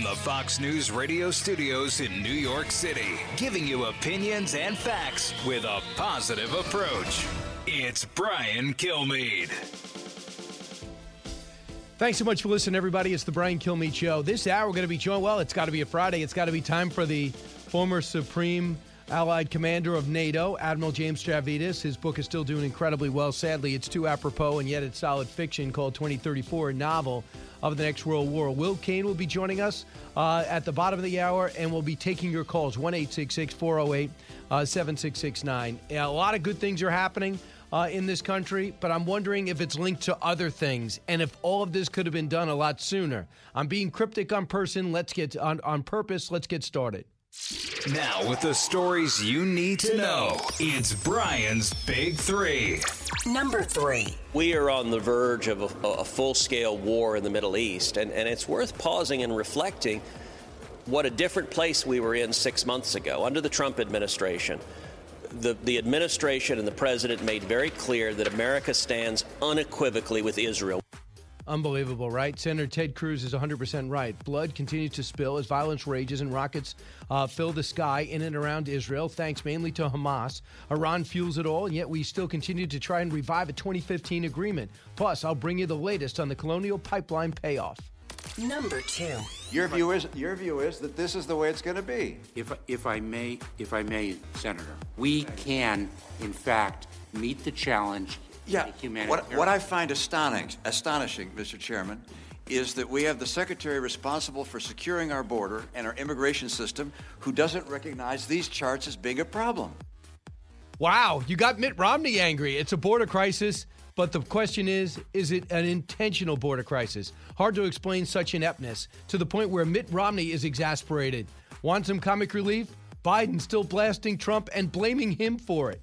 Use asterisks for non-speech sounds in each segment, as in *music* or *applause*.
From the Fox News radio studios in New York City, giving you opinions and facts with a positive approach. It's Brian Kilmeade. Thanks so much for listening, everybody. It's the Brian Kilmeade Show. This hour, we're going to be joined. Well, it's got to be a Friday. It's got to be time for the former Supreme Allied Commander of NATO, Admiral James Stavridis. His book is still doing incredibly well. Sadly, it's too apropos and yet it's solid fiction called 2034, a novel of the next World War. Will Cain will be joining us uh, at the bottom of the hour, and we'll be taking your calls 1 408 7669. A lot of good things are happening. Uh, in this country, but I'm wondering if it's linked to other things and if all of this could have been done a lot sooner. I'm being cryptic on person. Let's get on, on purpose. Let's get started. Now, with the stories you need to know, it's Brian's Big Three. Number three. We are on the verge of a, a full scale war in the Middle East, and, and it's worth pausing and reflecting what a different place we were in six months ago under the Trump administration. The, the administration and the president made very clear that America stands unequivocally with Israel. Unbelievable, right? Senator Ted Cruz is 100% right. Blood continues to spill as violence rages and rockets uh, fill the sky in and around Israel, thanks mainly to Hamas. Iran fuels it all, and yet we still continue to try and revive a 2015 agreement. Plus, I'll bring you the latest on the Colonial Pipeline payoff. Number two. Your view is your view is that this is the way it's going to be. If, if I may, if I may, Senator, we can, in fact, meet the challenge yeah. What, what I find astonishing, astonishing, Mr. Chairman, is that we have the secretary responsible for securing our border and our immigration system who doesn't recognize these charts as being a problem. Wow, you got Mitt Romney angry. It's a border crisis, but the question is is it an intentional border crisis? Hard to explain such ineptness to the point where Mitt Romney is exasperated. Want some comic relief? Biden still blasting Trump and blaming him for it.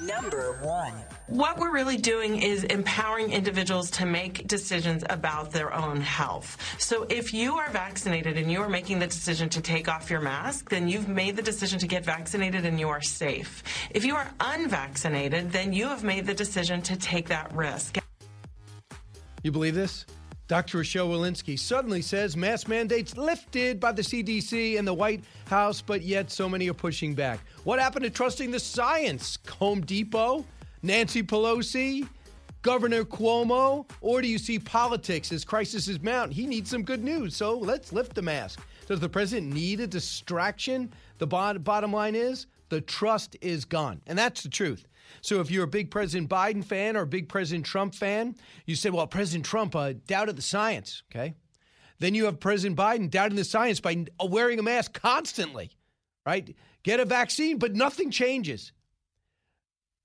Number one. What we're really doing is empowering individuals to make decisions about their own health. So if you are vaccinated and you are making the decision to take off your mask, then you've made the decision to get vaccinated and you are safe. If you are unvaccinated, then you have made the decision to take that risk. You believe this? Dr. Rochelle Walensky suddenly says mask mandates lifted by the CDC and the White House, but yet so many are pushing back. What happened to trusting the science? Home Depot? Nancy Pelosi? Governor Cuomo? Or do you see politics as crises mount? He needs some good news, so let's lift the mask. Does the president need a distraction? The bottom line is the trust is gone. And that's the truth. So if you're a big President Biden fan or a big President Trump fan, you say, well, President Trump uh, doubted the science, okay? Then you have President Biden doubting the science by wearing a mask constantly, right? Get a vaccine, but nothing changes.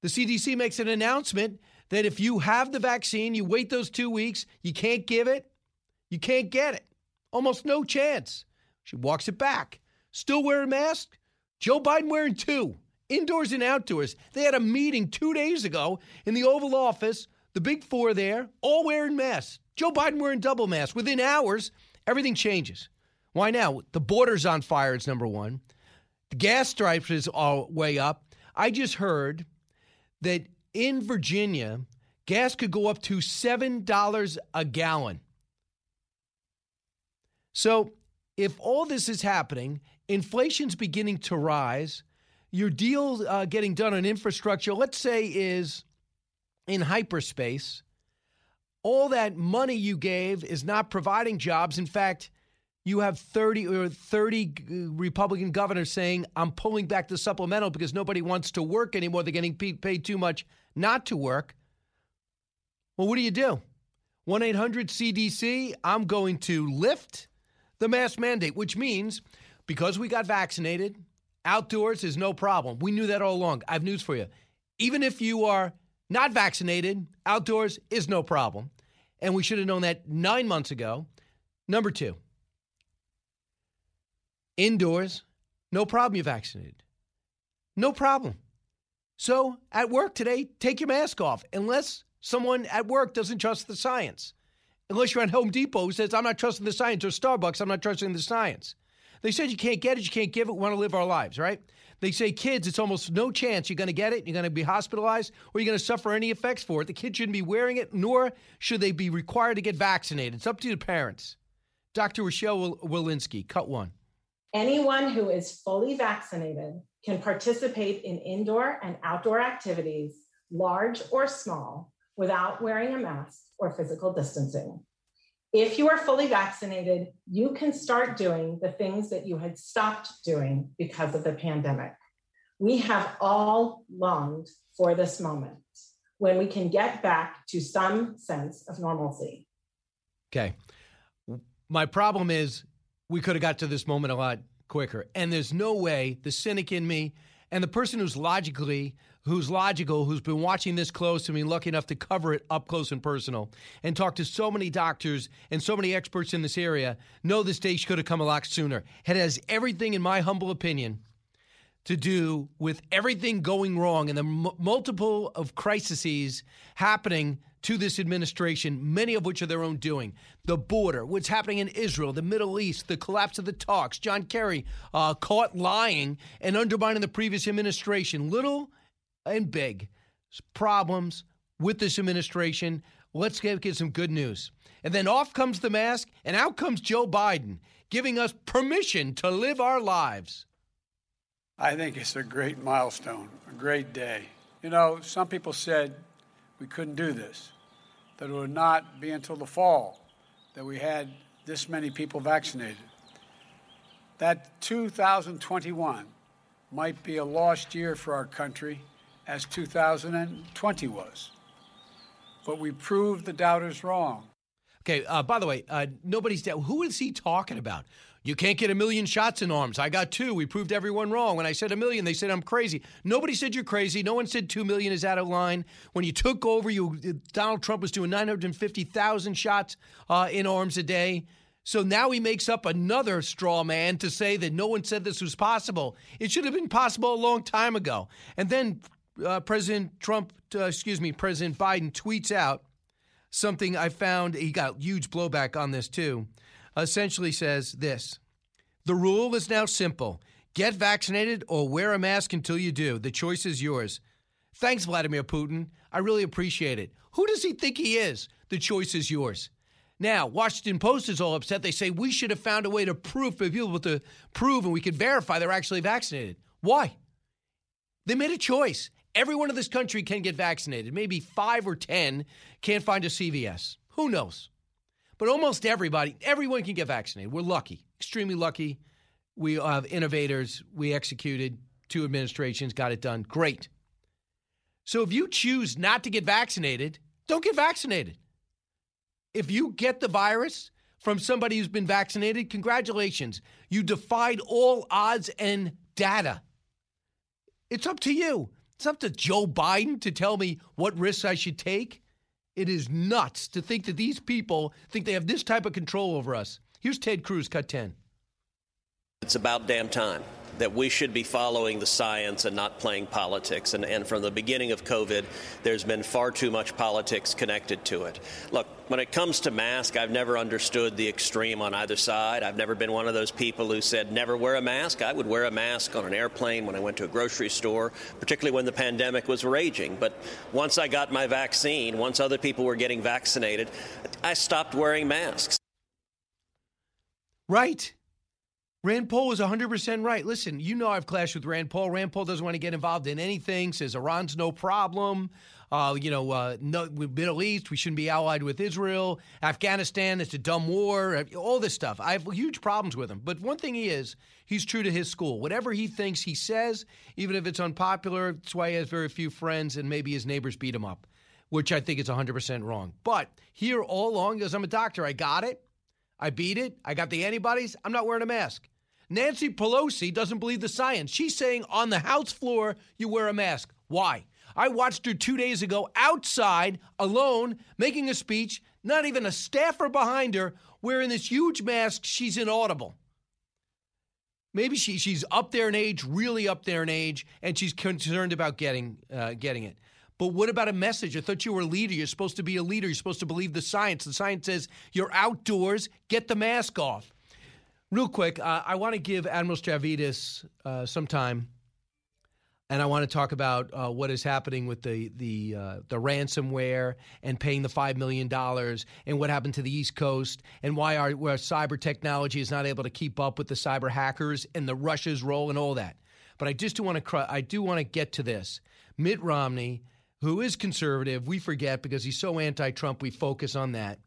The CDC makes an announcement that if you have the vaccine, you wait those two weeks, you can't give it, you can't get it. Almost no chance. She walks it back. Still wearing mask? Joe Biden wearing two indoors and outdoors. They had a meeting two days ago in the Oval Office, the big four there, all wearing masks. Joe Biden wearing double masks. Within hours, everything changes. Why now? The border's on fire, it's number one. The gas prices are way up. I just heard that in Virginia, gas could go up to $7 a gallon. So, if all this is happening, inflation's beginning to rise, your deal uh, getting done on infrastructure, let's say, is in hyperspace. All that money you gave is not providing jobs. In fact, you have 30 or 30 uh, Republican governors saying, I'm pulling back the supplemental because nobody wants to work anymore. They're getting paid too much not to work. Well, what do you do? 1 800 CDC, I'm going to lift the mask mandate, which means because we got vaccinated, Outdoors is no problem. We knew that all along. I have news for you. Even if you are not vaccinated, outdoors is no problem. And we should have known that nine months ago. Number two, indoors, no problem, you're vaccinated. No problem. So at work today, take your mask off unless someone at work doesn't trust the science. Unless you're at Home Depot who says, I'm not trusting the science, or Starbucks, I'm not trusting the science. They said you can't get it, you can't give it, we want to live our lives, right? They say kids, it's almost no chance you're going to get it, you're going to be hospitalized, or you're going to suffer any effects for it. The kids shouldn't be wearing it, nor should they be required to get vaccinated. It's up to the parents. Dr. Rochelle Walensky, cut one. Anyone who is fully vaccinated can participate in indoor and outdoor activities, large or small, without wearing a mask or physical distancing. If you are fully vaccinated, you can start doing the things that you had stopped doing because of the pandemic. We have all longed for this moment when we can get back to some sense of normalcy. Okay. My problem is we could have got to this moment a lot quicker. And there's no way the cynic in me and the person who's logically who's logical, who's been watching this close and been lucky enough to cover it up close and personal and talk to so many doctors and so many experts in this area, know this day could have come a lot sooner. It has everything, in my humble opinion, to do with everything going wrong and the m- multiple of crises happening to this administration, many of which are their own doing. The border, what's happening in Israel, the Middle East, the collapse of the talks, John Kerry uh, caught lying and undermining the previous administration. Little and big problems with this administration. Let's get, get some good news. And then off comes the mask, and out comes Joe Biden, giving us permission to live our lives. I think it's a great milestone, a great day. You know, some people said we couldn't do this, that it would not be until the fall that we had this many people vaccinated. That 2021 might be a lost year for our country as 2020 was. But we proved the doubters wrong. Okay, uh, by the way, uh, nobody's doubt. Who is he talking about? You can't get a million shots in arms. I got two. We proved everyone wrong. When I said a million, they said I'm crazy. Nobody said you're crazy. No one said two million is out of line. When you took over, you Donald Trump was doing 950,000 shots uh, in arms a day. So now he makes up another straw man to say that no one said this was possible. It should have been possible a long time ago. And then uh, President Trump, uh, excuse me, President Biden tweets out something I found. He got huge blowback on this too essentially says this The rule is now simple get vaccinated or wear a mask until you do. The choice is yours. Thanks, Vladimir Putin. I really appreciate it. Who does he think he is? The choice is yours. Now, Washington Post is all upset. They say we should have found a way to prove, for people to prove, and we could verify they're actually vaccinated. Why? They made a choice. Everyone in this country can get vaccinated. Maybe five or 10 can't find a CVS. Who knows? But almost everybody, everyone can get vaccinated. We're lucky, extremely lucky. We have innovators. We executed two administrations, got it done. Great. So if you choose not to get vaccinated, don't get vaccinated. If you get the virus from somebody who's been vaccinated, congratulations. You defied all odds and data. It's up to you. It's up to Joe Biden to tell me what risks I should take. It is nuts to think that these people think they have this type of control over us. Here's Ted Cruz, cut 10. It's about damn time that we should be following the science and not playing politics. And, and from the beginning of COVID, there's been far too much politics connected to it. Look, when it comes to mask, I've never understood the extreme on either side. I've never been one of those people who said never wear a mask. I would wear a mask on an airplane when I went to a grocery store, particularly when the pandemic was raging. But once I got my vaccine, once other people were getting vaccinated, I stopped wearing masks. Right. Rand Paul was 100% right. Listen, you know I've clashed with Rand Paul. Rand Paul doesn't want to get involved in anything, says Iran's no problem. Uh, you know, uh, no, Middle East, we shouldn't be allied with Israel. Afghanistan, it's a dumb war. Uh, all this stuff. I have huge problems with him. But one thing he is, he's true to his school. Whatever he thinks he says, even if it's unpopular, that's why he has very few friends and maybe his neighbors beat him up, which I think is 100% wrong. But here all along, he goes, I'm a doctor. I got it. I beat it. I got the antibodies. I'm not wearing a mask. Nancy Pelosi doesn't believe the science. She's saying on the House floor, you wear a mask. Why? I watched her two days ago outside, alone, making a speech, not even a staffer behind her, wearing this huge mask. She's inaudible. Maybe she, she's up there in age, really up there in age, and she's concerned about getting, uh, getting it. But what about a message? I thought you were a leader. You're supposed to be a leader. You're supposed to believe the science. The science says you're outdoors, get the mask off. Real quick, uh, I want to give Admiral Stavridis uh, some time, and I want to talk about uh, what is happening with the the uh, the ransomware and paying the five million dollars, and what happened to the East Coast, and why our, cyber technology is not able to keep up with the cyber hackers and the Russia's role and all that. But I just do want to I do want to get to this. Mitt Romney who is conservative, we forget because he's so anti Trump, we focus on that,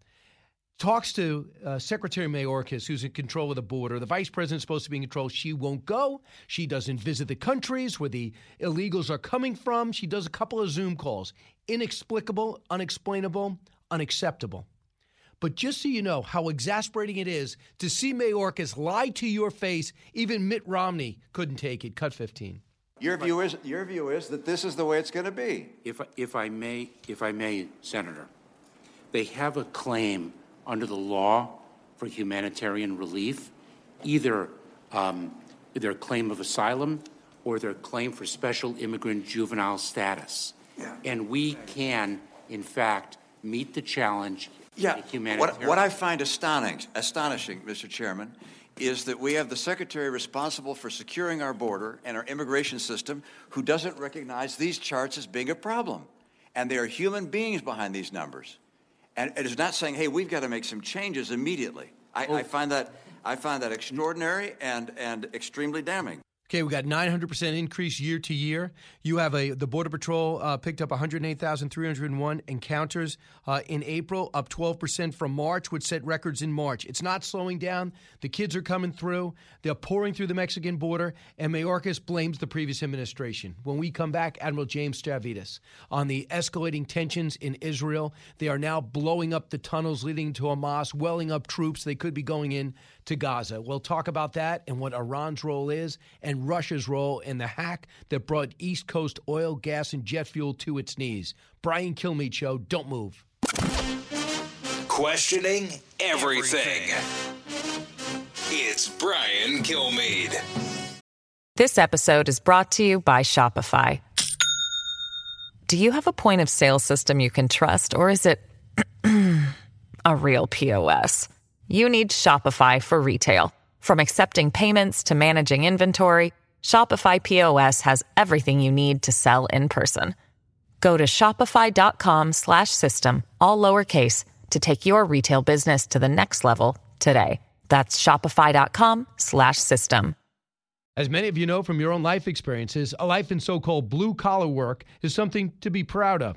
talks to uh, Secretary Mayorkas, who's in control of the border. The vice president's supposed to be in control. She won't go. She doesn't visit the countries where the illegals are coming from. She does a couple of Zoom calls. Inexplicable, unexplainable, unacceptable. But just so you know how exasperating it is to see Mayorkas lie to your face, even Mitt Romney couldn't take it. Cut 15. Your view is your view is that this is the way it's going to be. If if I may, if I may, Senator, they have a claim under the law for humanitarian relief, either um, their claim of asylum or their claim for special immigrant juvenile status. Yeah. And we can, in fact, meet the challenge. Yeah. What, what I find astonishing, astonishing, Mr. Chairman, is that we have the secretary responsible for securing our border and our immigration system who doesn't recognize these charts as being a problem. And there are human beings behind these numbers. And it is not saying, hey, we've got to make some changes immediately. I, I find that I find that extraordinary and, and extremely damning. Okay, we got 900% increase year to year. You have a the Border Patrol uh, picked up 108,301 encounters uh, in April, up 12% from March, which set records in March. It's not slowing down. The kids are coming through. They're pouring through the Mexican border, and Mayorkas blames the previous administration. When we come back, Admiral James Stavridis on the escalating tensions in Israel. They are now blowing up the tunnels leading to Hamas, welling up troops. They could be going in to Gaza. We'll talk about that and what Iran's role is and Russia's role in the hack that brought East Coast oil, gas, and jet fuel to its knees. Brian Kilmeade Show. Don't move. Questioning everything. It's Brian Kilmeade. This episode is brought to you by Shopify. Do you have a point of sale system you can trust, or is it *clears throat* a real POS? You need Shopify for retail. From accepting payments to managing inventory, Shopify POS has everything you need to sell in person. Go to shopify.com/system all lowercase to take your retail business to the next level today. That's shopify.com/system. As many of you know from your own life experiences, a life in so-called blue-collar work is something to be proud of.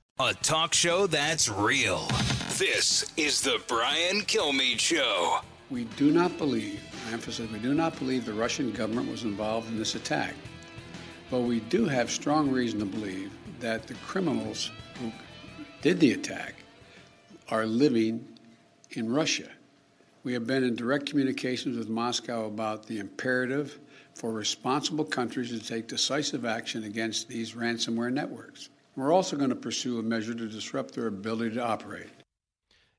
A talk show that's real. This is the Brian Kilmeade Show. We do not believe, I emphasize, we do not believe the Russian government was involved in this attack. But we do have strong reason to believe that the criminals who did the attack are living in Russia. We have been in direct communications with Moscow about the imperative for responsible countries to take decisive action against these ransomware networks. We're also going to pursue a measure to disrupt their ability to operate.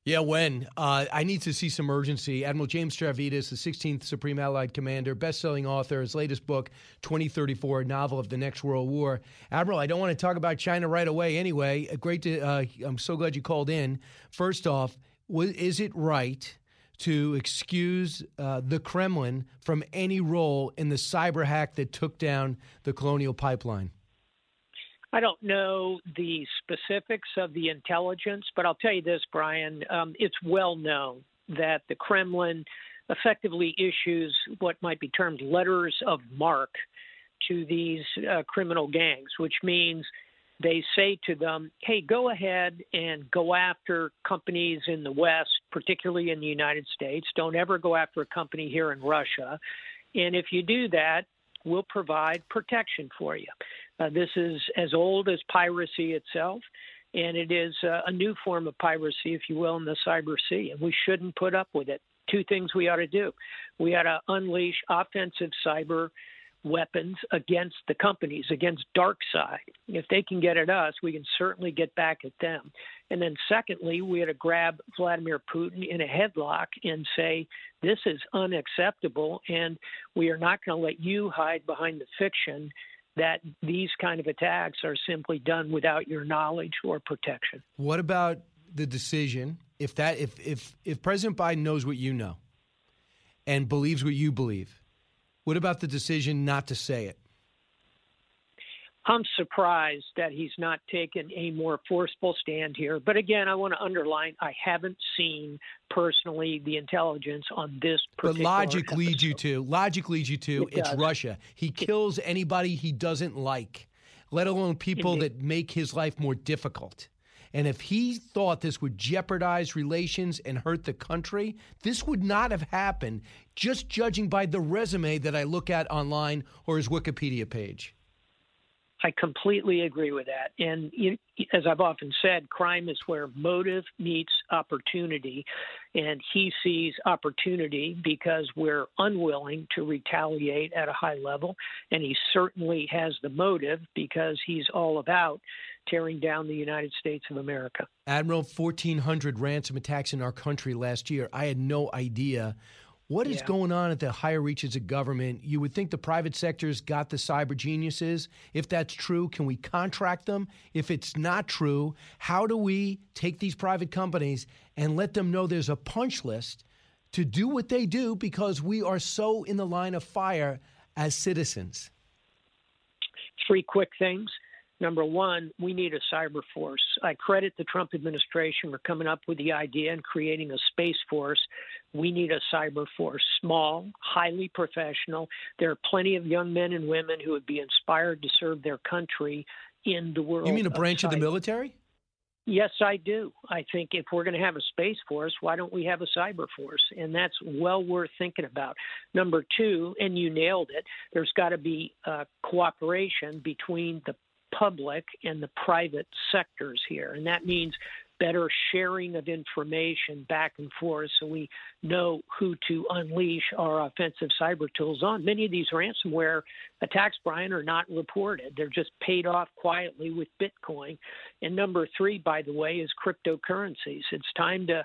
Yeah, when? Uh, I need to see some urgency. Admiral James Stavridis, the 16th Supreme Allied Commander, best-selling author, his latest book, 2034, a novel of the next world war. Admiral, I don't want to talk about China right away anyway. Uh, great to, uh, I'm so glad you called in. First off, is it right to excuse uh, the Kremlin from any role in the cyber hack that took down the Colonial Pipeline? I don't know the specifics of the intelligence, but I'll tell you this, Brian. Um, it's well known that the Kremlin effectively issues what might be termed letters of marque to these uh, criminal gangs, which means they say to them, hey, go ahead and go after companies in the West, particularly in the United States. Don't ever go after a company here in Russia. And if you do that, we'll provide protection for you. Uh, this is as old as piracy itself, and it is uh, a new form of piracy, if you will, in the cyber sea, and we shouldn't put up with it. Two things we ought to do. We ought to unleash offensive cyber weapons against the companies, against dark side. If they can get at us, we can certainly get back at them. And then secondly, we had to grab Vladimir Putin in a headlock and say, this is unacceptable and we are not going to let you hide behind the fiction that these kind of attacks are simply done without your knowledge or protection. What about the decision if that if if if President Biden knows what you know and believes what you believe? What about the decision not to say it? I'm surprised that he's not taken a more forceful stand here. But again, I want to underline I haven't seen personally the intelligence on this But logic episode. leads you to logic leads you to It it's does. Russia. He kills anybody he doesn't like, let alone people Indeed. that make his life more difficult. And if he thought this would jeopardize relations and hurt the country, this would not have happened just judging by the resume that I look at online or his Wikipedia page. I completely agree with that. And as I've often said, crime is where motive meets opportunity. And he sees opportunity because we're unwilling to retaliate at a high level. And he certainly has the motive because he's all about tearing down the United States of America. Admiral, 1,400 ransom attacks in our country last year. I had no idea. What is Yeah. going on at the higher reaches of government? You would think the private sector's got the cyber geniuses. If that's true, can we contract them? If it's not true, how do we take these private companies and let them know there's a punch list to do what they do because we are so in the line of fire as citizens? Three quick things. Number one, we need a cyber force. I credit the Trump administration for coming up with the idea and creating a space force. We need a cyber force, small, highly professional. There are plenty of young men and women who would be inspired to serve their country in the world. You mean a branch of the military? Yes, I do. I think if we're going to have a space force, why don't we have a cyber force? And that's well worth thinking about. Number two, and you nailed it, there's got to be uh, cooperation between the public and the private sectors here. And that means better sharing of information back and forth so we know who to unleash our offensive cyber tools on. Many of these ransomware attacks, Brian, are not reported. They're just paid off quietly with Bitcoin. And number three, by the way, is cryptocurrencies. It's time to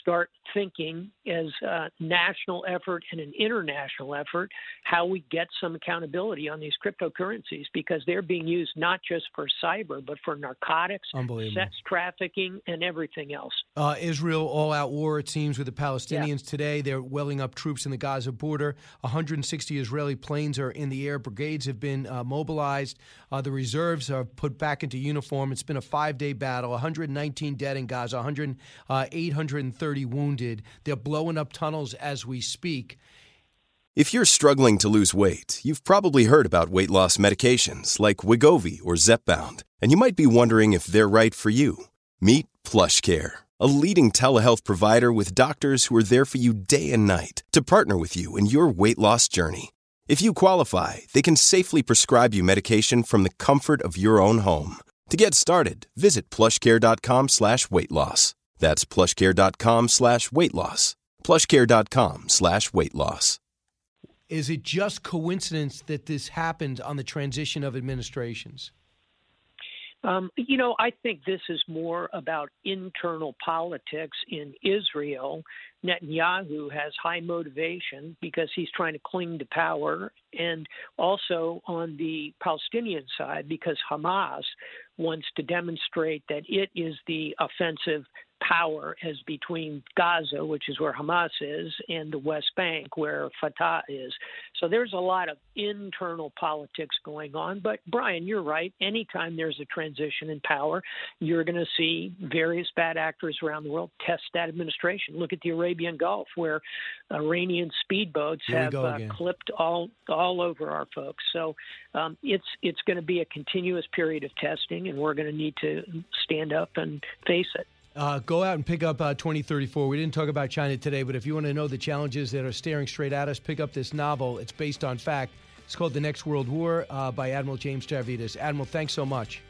start thinking as a national effort and an international effort how we get some accountability on these cryptocurrencies because they're being used not just for cyber, but for narcotics, sex trafficking, and everything else. Uh, Israel all out war, it seems, with the Palestinians today. They're welling up troops in the Gaza border. 160 Israeli planes are in the air. Brigades have been uh, mobilized. Uh, the reserves are put back into uniform. It's been a five day battle 119 dead in Gaza, 100, uh, 830 wounded. They're blowing up tunnels as we speak. If you're struggling to lose weight, you've probably heard about weight loss medications like Wegovy or Zepbound, and you might be wondering if they're right for you. Meet PlushCare, a leading telehealth provider with doctors who are there for you day and night to partner with you in your weight loss journey. If you qualify, they can safely prescribe you medication from the comfort of your own home. To get started, visit plushcare.com slash weight loss. That's plushcare.com slash weight loss. plushcare.com slash weight loss. Is it just coincidence that this happened on the transition of administrations? Um, you know, I think this is more about internal politics in Israel. Netanyahu has high motivation because he's trying to cling to power, and also on the Palestinian side because Hamas wants to demonstrate that it is the offensive power as between Gaza, which is where Hamas is, and the West Bank, where Fatah is. So there's a lot of internal politics going on. But Brian, you're right. Anytime there's a transition in power, you're going to see various bad actors around the world test that administration. Look at the Arabian Gulf, where Iranian speedboats have uh, clipped all all over our folks. So um, it's it's going to be a continuous period of testing, and we're going to need to stand up and face it. Uh, go out and pick up uh, 2034. We didn't talk about China today, but if you want to know the challenges that are staring straight at us, pick up this novel. It's based on fact. It's called The Next World War uh, by Admiral James Stavridis. Admiral, thanks so much.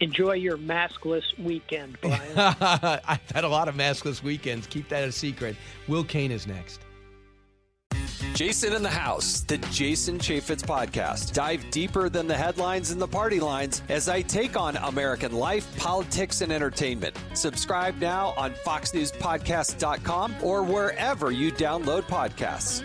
Enjoy your maskless weekend, Brian. *laughs* I've had a lot of maskless weekends. Keep that a secret. Will Cain is next. Jason in the House, the Jason Chaffetz podcast. Dive deeper than the headlines and the party lines as I take on American life, politics, and entertainment. Subscribe now on FoxNewsPodcast.com or wherever you download podcasts.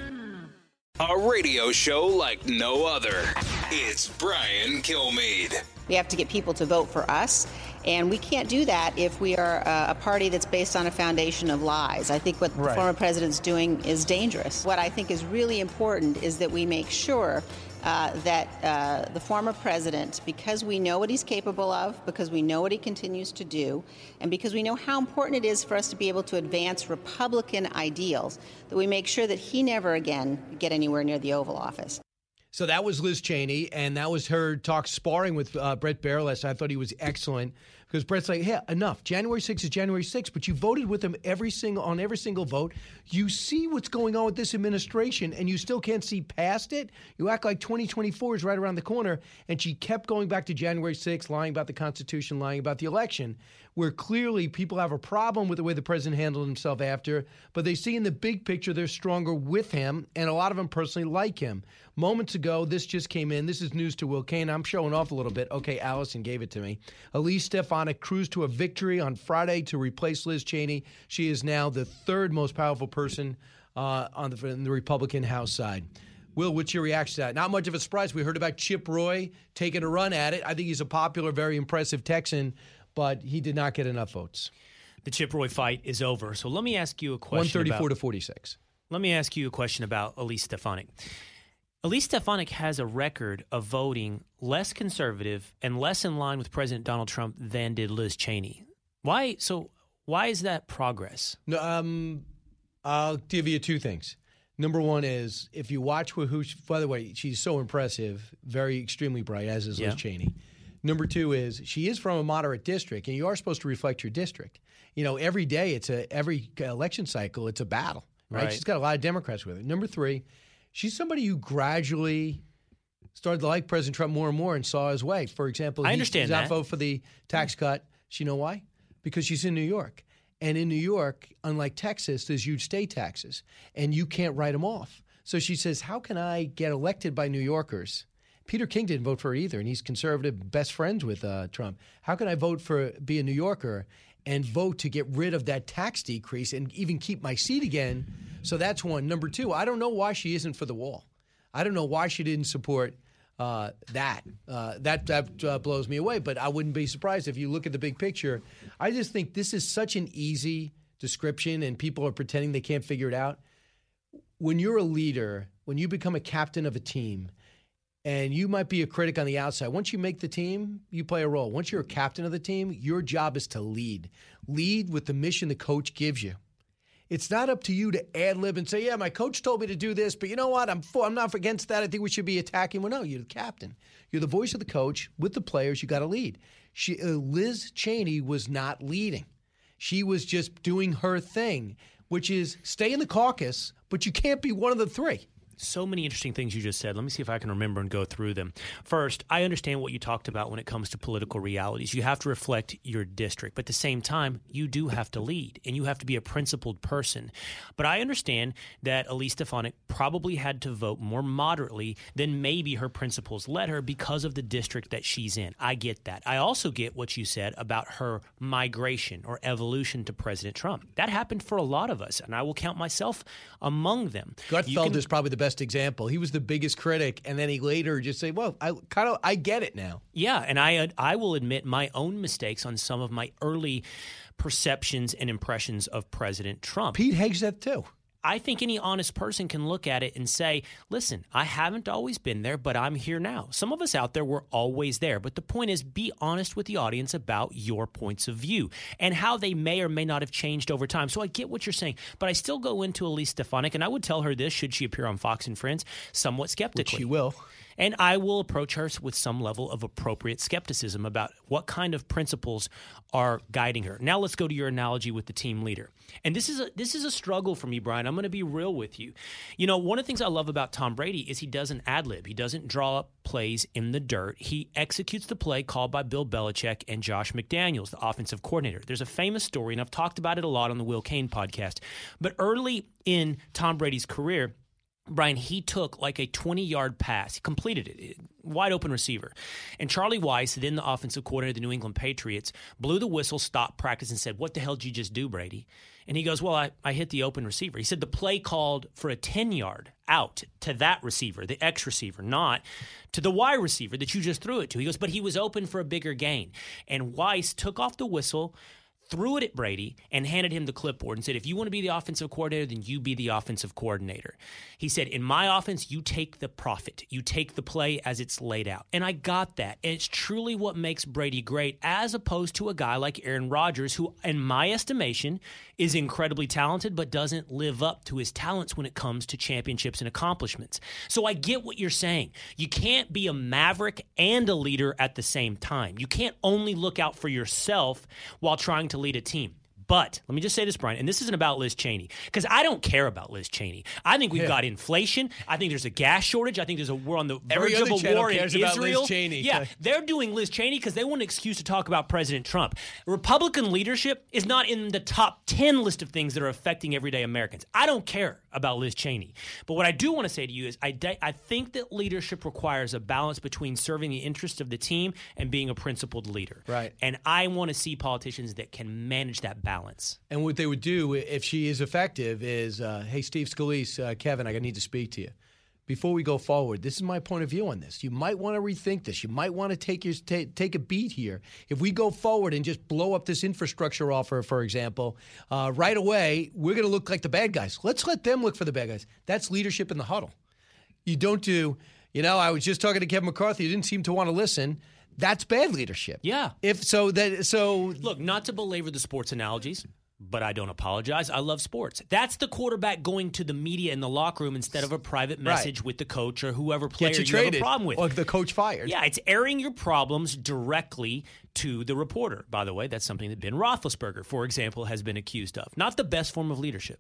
A radio show like no other. It's Brian Kilmeade. We have to get people to vote for us. And we can't do that if we are a party that's based on a foundation of lies. I think what right. the former president's doing is dangerous. What I think is really important is that we make sure uh, that uh, the former president, because we know what he's capable of, because we know what he continues to do, and because we know how important it is for us to be able to advance Republican ideals, that we make sure that he never again get anywhere near the Oval Office. So that was Liz Cheney, and that was her talk sparring with uh, Bret Baier last. I thought he was excellent because Brett's like, "Hey, enough. January 6th is January 6th, but you voted with him every single on every single vote. You see what's going on with this administration, and you still can't see past it. You act like 2024 is right around the corner." And she kept going back to January 6th, lying about the Constitution, lying about the election, where clearly people have a problem with the way the president handled himself after, but they see in the big picture they're stronger with him, and a lot of them personally like him. Moments ago, this just came in. This is news to Will Cain. I'm showing off a little bit. Okay, Allison gave it to me. Elise Stefanik cruised to a victory on Friday to replace Liz Cheney. She is now the third most powerful person uh, on the, the Republican House side. Will, what's your reaction to that? Not much of a surprise. We heard about Chip Roy taking a run at it. I think he's a popular, very impressive Texan, but he did not get enough votes. The Chip Roy fight is over. So let me ask you a question. 134 about, to 46. Let me ask you a question about Elise Stefanik. Elise Stefanik has a record of voting less conservative and less in line with President Donald Trump than did Liz Cheney. Why? So why is that progress? No, um, I'll give you two things. Number one is if you watch who, by the way, she's so impressive, very extremely bright, as is Liz Cheney. Number two is she is from a moderate district, and you are supposed to reflect your district. You know, every day it's a every election cycle it's a battle, right? right. She's got a lot of Democrats with her. Number three, she's somebody who gradually started to like President Trump more and more and saw his way. For example, I understand he's that. vote for the tax cut. She you know why? Because she's in New York. And in New York, unlike Texas, there's huge state taxes, and you can't write them off. So she says, How can I get elected by New Yorkers? Peter King didn't vote for her either, and he's conservative, best friends with uh, Trump. How can I vote for be a New Yorker and vote to get rid of that tax decrease and even keep my seat again? So that's one. Number two, I don't know why she isn't for the wall. I don't know why she didn't support uh, that. Uh, that that uh, blows me away. But I wouldn't be surprised if you look at the big picture. I just think this is such an easy description, and people are pretending they can't figure it out. When you're a leader, when you become a captain of a team, and you might be a critic on the outside. Once you make the team, you play a role. Once you're a captain of the team, your job is to lead. Lead with the mission the coach gives you. It's not up to you to ad lib and say, "Yeah, my coach told me to do this, but you know what? I'm for, I'm not against that. I think we should be attacking." Well, no, you're the captain. You're the voice of the coach with the players. You got to lead. She, uh, Liz Cheney was not leading. She was just doing her thing, which is stay in the caucus, but you can't be one of the three. So many interesting things you just said. Let me see if I can remember and go through them. First, I understand what you talked about when it comes to political realities. You have to reflect your district, but at the same time, you do have to lead and you have to be a principled person. But I understand that Elise Stefanik probably had to vote more moderately than maybe her principles led her because of the district that she's in. I get that. I also get what you said about her migration or evolution to President Trump. That happened for a lot of us, and I will count myself among them. Gutfeld is probably the best example. He was the biggest critic, and then he later just say, "Well, I kind of I get it now." Yeah, and I I will admit my own mistakes on some of my early perceptions and impressions of President Trump. Pete Hegseth that too. I think any honest person can look at it and say, listen, I haven't always been there, but I'm here now. Some of us out there were always there. But the point is, be honest with the audience about your points of view and how they may or may not have changed over time. So I get what you're saying, but I still go into Elise Stefanik, and I would tell her this should she appear on Fox and Friends, somewhat skeptically. Which she will. And I will approach her with some level of appropriate skepticism about what kind of principles are guiding her. Now let's go to your analogy with the team leader. And this is a this is a struggle for me, Brian. I'm going to be real with you. You know, one of the things I love about Tom Brady is he doesn't ad lib. He doesn't draw up plays in the dirt. He executes the play called by Bill Belichick and Josh McDaniels, the offensive coordinator. There's a famous story, and I've talked about it a lot on the Will Cain podcast. But early in Tom Brady's career, Brian, he took like a 20 yard pass. He completed it, wide open receiver. And Charlie Weis, then the offensive coordinator of the New England Patriots, blew the whistle, stopped practice, and said, What the hell did you just do, Brady? And he goes, Well, I, I hit the open receiver. He said the play called for a 10 yard out to that receiver, the X receiver, not to the Y receiver that you just threw it to. He goes, But he was open for a bigger gain. And Weis took off the whistle threw it at Brady and handed him the clipboard and said, If you want to be the offensive coordinator, then you be the offensive coordinator. He said, In my offense, you take the profit, you take the play as it's laid out. And I got that. And it's truly what makes Brady great, as opposed to a guy like Aaron Rodgers, who, in my estimation, is incredibly talented, but doesn't live up to his talents when it comes to championships and accomplishments. So I get what you're saying. You can't be a maverick and a leader at the same time. You can't only look out for yourself while trying to lead a team. But let me just say this, Brian, and this isn't about Liz Cheney because I don't care about Liz Cheney. I think we've Yeah. got inflation. I think there's a gas shortage. I think there's a we're on the Every verge other of a war in cares about Liz Israel. Cheney. Yeah, they're doing Liz Cheney because they want an excuse to talk about President Trump. Republican leadership is not in the top 10 list of things that are affecting everyday Americans. I don't care about Liz Cheney. But what I do want to say to you is I, de- I think that leadership requires a balance between serving the interests of the team and being a principled leader. Right. And I want to see politicians that can manage that balance. And what they would do if she is effective is, uh, hey, Steve Scalise, uh, Kevin, I need to speak to you. Before we go forward, this is my point of view on this. You might want to rethink this. You might want to take your ta take a beat here. If we go forward and just blow up this infrastructure offer, for example, uh, right away we're going to look like the bad guys. Let's let them look for the bad guys. That's leadership in the huddle. You don't do. You know, I was just talking to Kevin McCarthy. You didn't seem to want to listen. That's bad leadership. Yeah. If so, that so Look, not to belabor the sports analogies, but I don't apologize. I love sports. That's the quarterback going to the media in the locker room instead of a private message with the coach or whoever player get you you traded have a problem with. or the coach fired. Yeah, it's airing your problems directly to the reporter. By the way, that's something that Ben Roethlisberger, for example, has been accused of. Not the best form of leadership.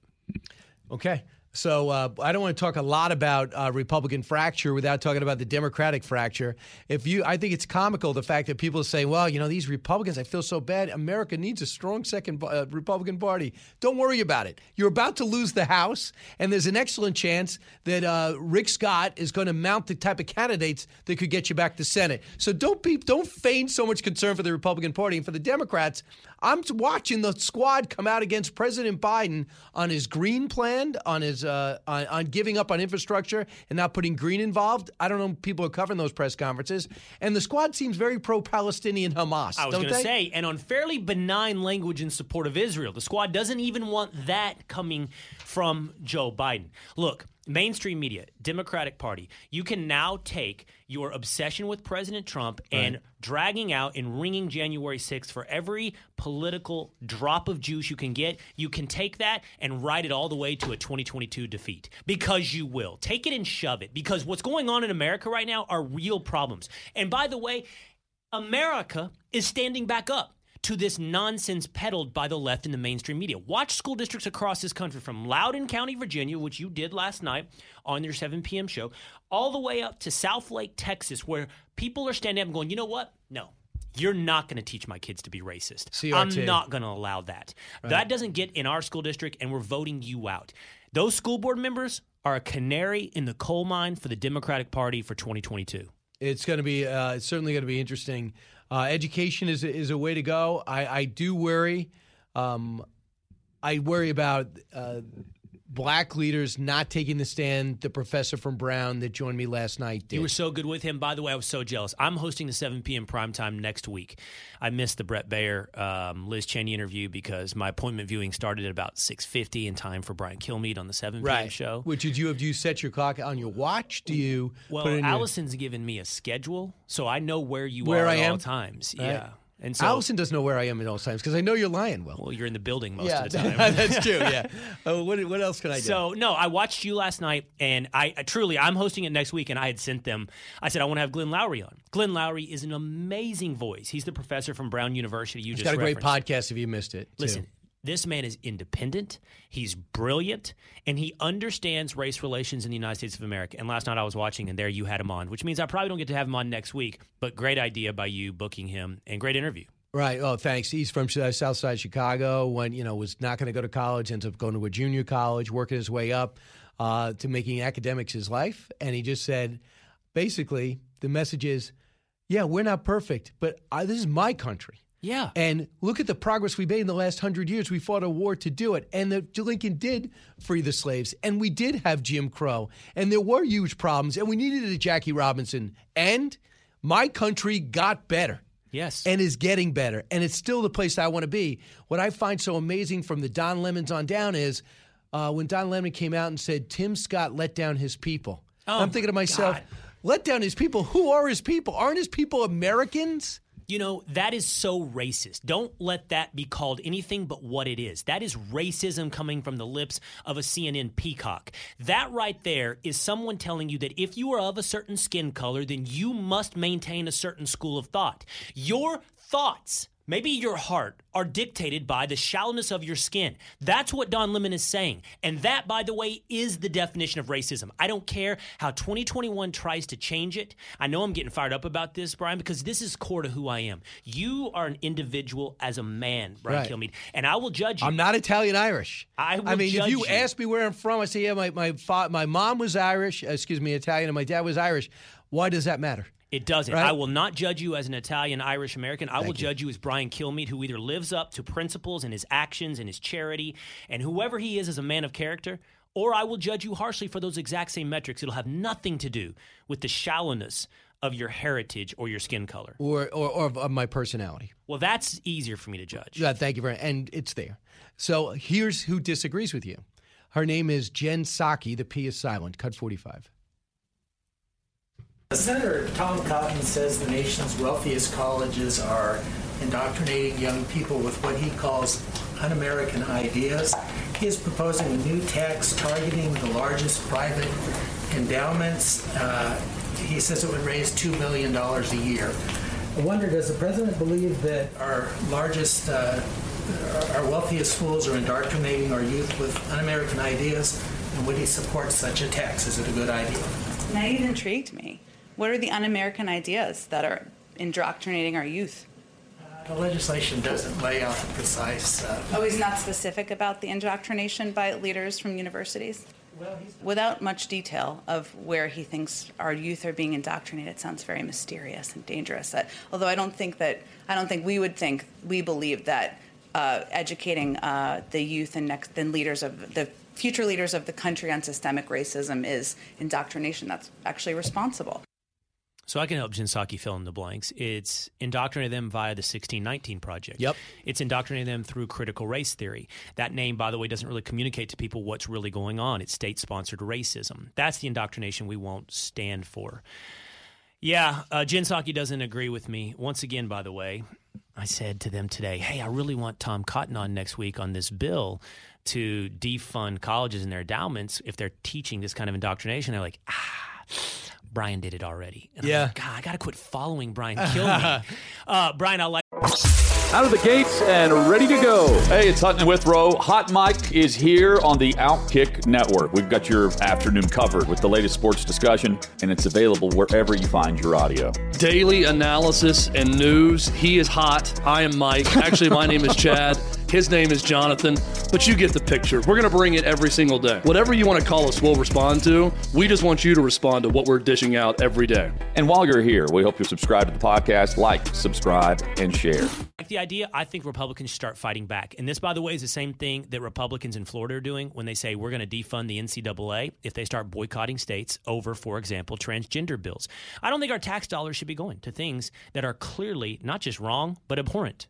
Okay. So uh, I don't want to talk a lot about uh, Republican fracture without talking about the Democratic fracture. If you, I think it's comical the fact that people say, "Well, you know, these Republicans, I feel so bad. America needs a strong second uh, Republican Party." Don't worry about it. You're about to lose the House, and there's an excellent chance that uh, Rick Scott is going to mount the type of candidates that could get you back to Senate. So don't be, don't feign so much concern for the Republican Party and for the Democrats. I'm watching the squad come out against President Biden on his green plan, on his uh, on, on giving up on infrastructure and not putting green involved. I don't know. if People are covering those press conferences, and the squad seems very pro-Palestinian Hamas. I was going to say, and on fairly benign language in support of Israel. The squad doesn't even want that coming from Joe Biden. Look, mainstream media, Democratic Party, you can now take your obsession with President Trump and dragging out and wringing January 6th for every political drop of juice you can get. You can take that and ride it all the way to a 2022 defeat because you will. Take it and shove it because what's going on in America right now are real problems. And by the way, America is standing back up. To this nonsense peddled by the left in the mainstream media. Watch school districts across this country from Loudoun County, Virginia, which you did last night on your 7 p.m. show, all the way up to Southlake, Texas, where people are standing up and going, you know what? No. You're not going to teach my kids to be racist. CRT. I'm not going to allow that. Right. That doesn't get in our school district, and we're voting you out. Those school board members are a canary in the coal mine for the Democratic Party for 2022. It's going to be uh, it's certainly going to be interesting. Uh, education is is a way to go. I, I do worry. Um, I worry about uh, black leaders not taking the stand. The professor from Brown that joined me last night did. You were so good with him. By the way, I was so jealous. I'm hosting the 7 p.m. primetime next week. I missed the Bret Baier, um, Liz Cheney interview because my appointment viewing started at about 6.50 in time for Brian Kilmeade on the 7 p.m. right show. Which did you have? Do you set your clock on your watch? Do you? Well, put it in your- Allison's given me a schedule, so I know where you Where are I at am? all times. Right. Yeah. And so, Allison doesn't know where I am at all times because I know you're lying. Well, well, you're in the building most yeah, of the time. *laughs* that's *laughs* true. Yeah. Oh, what what else can I do? So no, I watched you last night, and I, I truly I'm hosting it next week, and I had sent them. I said I want to have Glenn Loury on. Glenn Loury is an amazing voice. He's the professor from Brown University. You He's just got a great podcast. If you missed it, too. This man is independent. He's brilliant, and he understands race relations in the United States of America. And last night I was watching, and there you had him on, which means I probably don't get to have him on next week. But great idea by you booking him, and great interview. Right. Oh, thanks. He's from uh, South Side Chicago. When you know was not going to go to college, ends up going to a junior college, working his way up uh, to making academics his life. And he just said, basically, the message is, yeah, we're not perfect, but I, this is my country. Yeah. And look at the progress we made in the last hundred years. We fought a war to do it. And the, Lincoln did free the slaves. And we did have Jim Crow. And there were huge problems. And we needed a Jackie Robinson. And my country got better. Yes. And is getting better. And it's still the place I want to be. What I find so amazing from the Don Lemons on down is uh, when Don Lemon came out and said, Tim Scott let down his people. Oh, I'm thinking to myself, God. let down his people. Who are his people? Aren't his people Americans? You know, that is so racist. Don't let that be called anything but what it is. That is racism coming from the lips of a CNN peacock. That right there is someone telling you that if you are of a certain skin color, then you must maintain a certain school of thought. Your thoughts, maybe your heart, are dictated by the shallowness of your skin. That's what Don Lemon is saying. And that, by the way, is the definition of racism. I don't care how 2021 tries to change it. I know I'm getting fired up about this, Brian, because this is core to who I am. You are an individual as a man, Brian Right. Kilmeade, and I will judge you. I'm not Italian Irish. I will I mean, if you, you. ask me where I'm from, I say, yeah, my my fa- my mom was Irish, uh, excuse me, Italian, and my dad was Irish. Why does that matter? It doesn't. Right? I will not judge you as an Italian Irish American. I will judge you as Brian Kilmeade, who either lives up to principles and his actions and his charity and whoever he is as a man of character, or I will judge you harshly for those exact same metrics. It'll have nothing to do with the shallowness of your heritage or your skin color. Or or, or of, of my personality. Well, that's easier for me to judge. Yeah, thank you very much. and it's there. So here's who disagrees with you. Her name is Jen Psaki. The P is silent. Cut 45. Senator Tom Cotton says the nation's wealthiest colleges are indoctrinating young people with what he calls un American ideas. He is proposing a new tax targeting the largest private endowments. Uh, he says it would raise $2 million a year. I wonder, does the president believe that our largest, uh, our wealthiest schools are indoctrinating our youth with un American ideas? And would he support such a tax? Is it a good idea? Now you've intrigued me. What are the un American ideas that are indoctrinating our youth? The legislation doesn't lay out the precise. Uh, Oh, he's not specific about the indoctrination by leaders from universities? Well, Without much detail of where he thinks our youth are being indoctrinated sounds very mysterious and dangerous. That, although I don't think that I don't think we would think we believe that uh, educating uh, the youth and next then leaders of the future leaders of the country on systemic racism is indoctrination. That's actually responsible. So I can help Jen Psaki fill in the blanks. It's indoctrinating them via the 1619 Project. Yep. It's indoctrinating them through critical race theory. That name, by the way, doesn't really communicate to people what's really going on. It's state sponsored racism. That's the indoctrination we won't stand for. Yeah, uh, Jen Psaki doesn't agree with me. Once again, by the way, I said to them today, hey, I really want Tom Cotton on next week on this bill to defund colleges and their endowments if they're teaching this kind of indoctrination. They're like, ah, Brian did it already. And I'm Yeah. like, God, I got to quit following Brian. *laughs* Kill me. uh, Brian, I like. out of the gates and ready to go. Hey, it's Hutton Withrow. Hot Mic is here on the Outkick Network. We've got your afternoon covered with the latest sports discussion, and it's available wherever you find your audio. Daily analysis and news. He is hot. I am Mike. Actually, my name is *laughs* Chad. His name is Jonathan, but you get the picture. We're going to bring it every single day. Whatever you want to call us, we'll respond to. We just want you to respond to what we're dishing out every day. And while you're here, we hope you subscribe to the podcast, like, subscribe, and share. Like the idea, I think Republicans start fighting back. And this, by the way, is the same thing that Republicans in Florida are doing when they say we're going to defund the NCAA if they start boycotting states over, for example, transgender bills. I don't think our tax dollars should be going to things that are clearly not just wrong, but abhorrent.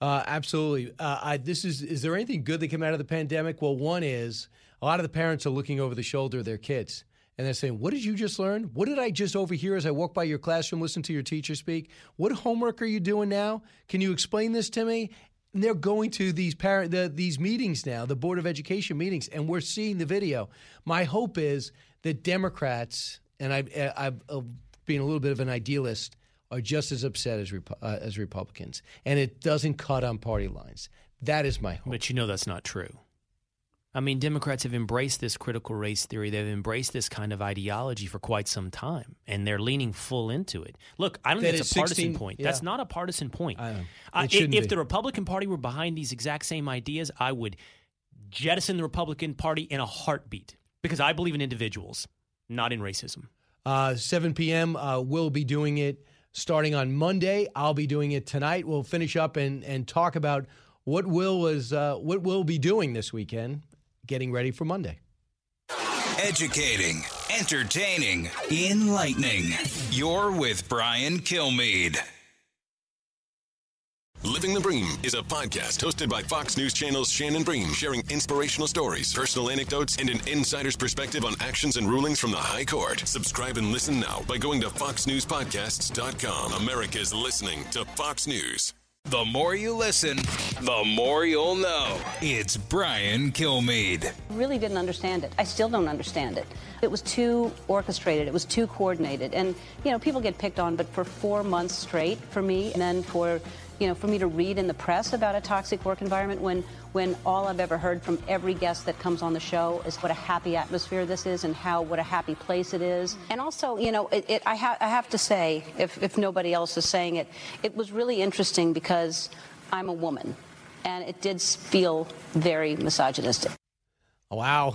Uh, absolutely. Uh, I, this is. Is there anything good that came out of the pandemic? Well, one is a lot of the parents are looking over the shoulder of their kids and they're saying, "What did you just learn? What did I just overhear as I walk by your classroom, listen to your teacher speak? What homework are you doing now? Can you explain this to me?" And they're going to these parent the, these meetings now, the Board of Education meetings, and we're seeing the video. My hope is that Democrats and I, I, I uh, being a little bit of an idealist are just as upset as uh, as Republicans, and it doesn't cut on party lines. That is my hope. But you know that's not true. I mean, Democrats have embraced this critical race theory. They've embraced this kind of ideology for quite some time, and they're leaning full into it. Look, I don't That think it's a partisan 16 point. yeah. That's not a partisan point. I know. Uh, if be. the Republican Party were behind these exact same ideas, I would jettison the Republican Party in a heartbeat because I believe in individuals, not in racism. Uh, 7 p.m. Uh, we'll be doing it starting on Monday. I'll be doing it tonight. We'll finish up and, and talk about what Will was uh, what we'll be doing this weekend, getting ready for Monday. Educating, entertaining, enlightening. You're with Brian Kilmeade. Living the Bream is a podcast hosted by Fox News Channel's Shannon Bream, sharing inspirational stories, personal anecdotes, and an insider's perspective on actions and rulings from the High Court. Subscribe and listen now by going to foxnewspodcasts.com. America's listening to Fox News. The more you listen, the more you'll know. It's Brian Kilmeade. really didn't understand it. I still don't understand it. It was too orchestrated. It was too coordinated. And, you know, people get picked on, but for four months straight for me, and then for, you know, for me to read in the press about a toxic work environment when, when all I've ever heard from every guest that comes on the show is what a happy atmosphere this is and how, what a happy place it is. And also, you know, it, it, I, ha- I have to say, if, if nobody else is saying it, it was really interesting because I'm a woman. And it did feel very misogynistic. Wow,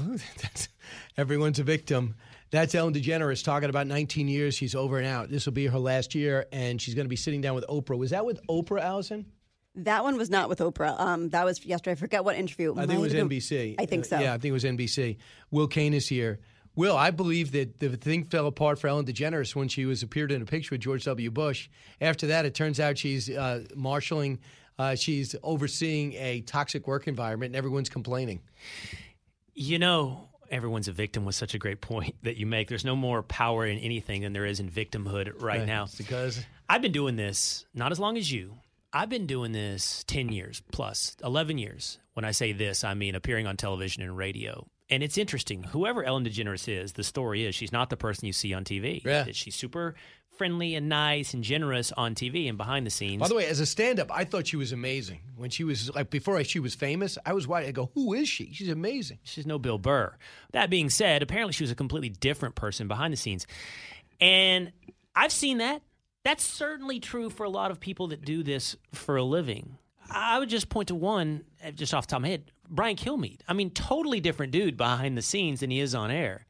*laughs* everyone's a victim. That's Ellen DeGeneres talking about 19 years. She's over and out. This will be her last year, and she's going to be sitting down with Oprah. Was that with Oprah, Allison? That one was not with Oprah. Um, that was yesterday. I forget what interview. I think it was been- NBC. I think Uh, so. Yeah, I think it was NBC. Will Cain is here. Will, I believe that the thing fell apart for Ellen DeGeneres when she was appeared in a picture with George W. Bush. After that, it turns out she's uh, marshaling, uh, she's overseeing a toxic work environment, and everyone's complaining. You know, everyone's a victim was such a great point *laughs* that you make. There's no more power in anything than there is in victimhood right Right, now. it's because I've been doing this not as long as you. I've been doing this 10 years plus, 11 years. When I say this, I mean appearing on television and radio. And it's interesting. Whoever Ellen DeGeneres is, the story is she's not the person you see on TV. Yeah. She's super friendly and nice and generous on TV and behind the scenes. By the way, as a stand-up, I thought she was amazing. When she was like before she was famous, I was wide. I go, "Who is she? She's amazing." She's no Bill Burr. That being said, apparently she was a completely different person behind the scenes. And I've seen that. That's certainly true for a lot of people that do this for a living. I would just point to one, uh, just off the top of my head, Brian Kilmeade. I mean, totally different dude behind the scenes than he is on air.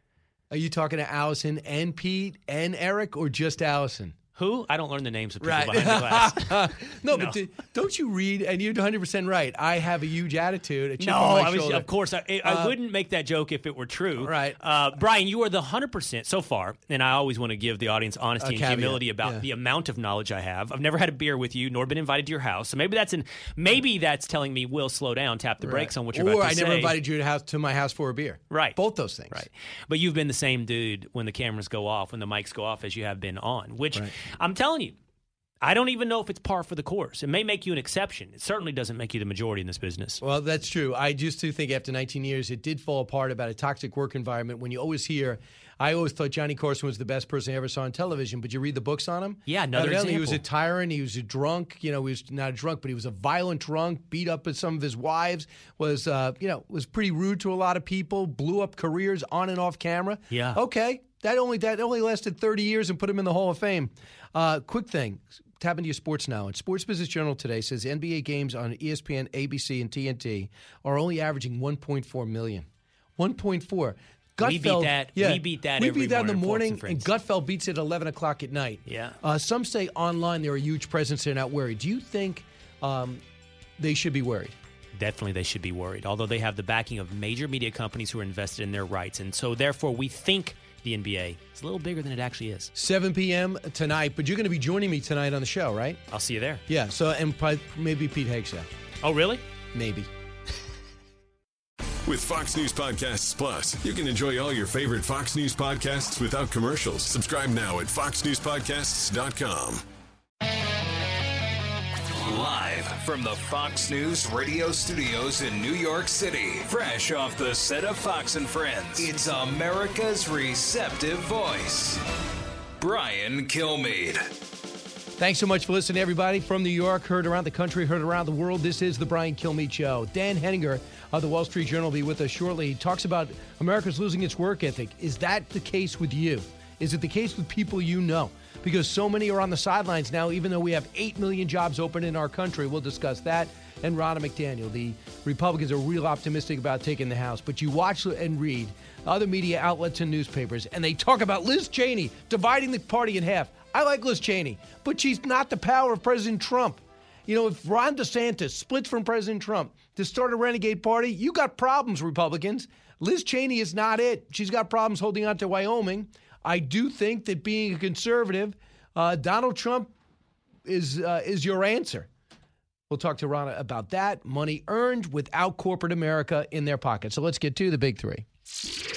Are you talking to Allison and Pete and Eric, or just Allison? Who? I don't learn the names of people Right. behind the glass. *laughs* no, *laughs* No. but do, don't you read? And you're 100 percent right. I have a huge attitude. A chip No, on my I was, shoulder. of course, I, I Uh, wouldn't make that joke if it were true. Right. Uh, Brian, you are the 100% so far, and I always want to give the audience honesty A and caveat, humility about yeah. the amount of knowledge I have. I've never had a beer with you, nor been invited to your house. So maybe that's an, maybe that's telling me, Will, slow down, tap the brakes on what you're or about to I say. never invited you to house to my house for a beer. Right. Both those things. Right. But you've been the same dude when the cameras go off, when the mics go off, as you have been on, which Right. I'm telling you, I don't even know if it's par for the course. It may make you an exception. It certainly doesn't make you the majority in this business. Well, that's true. I just do think after 19 years, it did fall apart about a toxic work environment. When you always hear, I always thought Johnny Carson was the best person I ever saw on television, but you read the books on him. Yeah, another Evidently, example. He was a tyrant. He was a drunk. You know, he was not a drunk, but he was a violent drunk. Beat up some of his wives. Was uh, you know was pretty rude to a lot of people. Blew up careers on and off camera. Yeah. Okay. That only that only lasted 30 years and put him in the Hall of Fame. Uh, quick thing. Tap into your sports now. And Sports Business Journal today says NBA games on ESPN, ABC, and TNT are only averaging 1.4 million. 1.4. We beat that- we beat that We beat that in the morning, morning, Fox and and Gutfeld beats it at 11 o'clock at night. Yeah. Uh, some say online they're a huge presence. They're not worried. Do you think um, they should be worried? Definitely, they should be worried. Although they have the backing of major media companies who are invested in their rights, and so therefore we think the NBA. It's a little bigger than it actually is. 7 p.m. tonight, but you're going to be joining me tonight on the show, right? I'll see you there. Yeah. So and probably, maybe Pete Hegseth. Oh, really? Maybe. With Fox News Podcasts Plus, you can enjoy all your favorite Fox News podcasts without commercials. Subscribe now at foxnewspodcasts.com. Live from the Fox News radio studios in New York City, fresh off the set of Fox and Friends, it's America's receptive voice, Brian Kilmeade. Thanks so much for listening, everybody. From New York, heard around the country, heard around the world. This is the Brian Kilmeade Show. Dan Henninger of the Wall Street Journal will be with us shortly. He talks about America's losing its work ethic. Is that the case with you? Is it the case with people you know? Because so many are on the sidelines now, even though we have 8 million jobs open in our country. We'll discuss that. And Ronna McDaniel, the Republicans are real optimistic about taking the House. But you watch and read other media outlets and newspapers, and they talk about Liz Cheney dividing the party in half. I like Liz Cheney, but she's not the power of President Trump. You know, if Ron DeSantis splits from President Trump to start a renegade party, you got problems, Republicans. Liz Cheney is not it. She's got problems holding on to Wyoming. I do think that being a conservative, uh, Donald Trump is uh, is your answer. We'll talk to Ronna about that. Money earned without corporate America in their pocket. So let's get to the big three.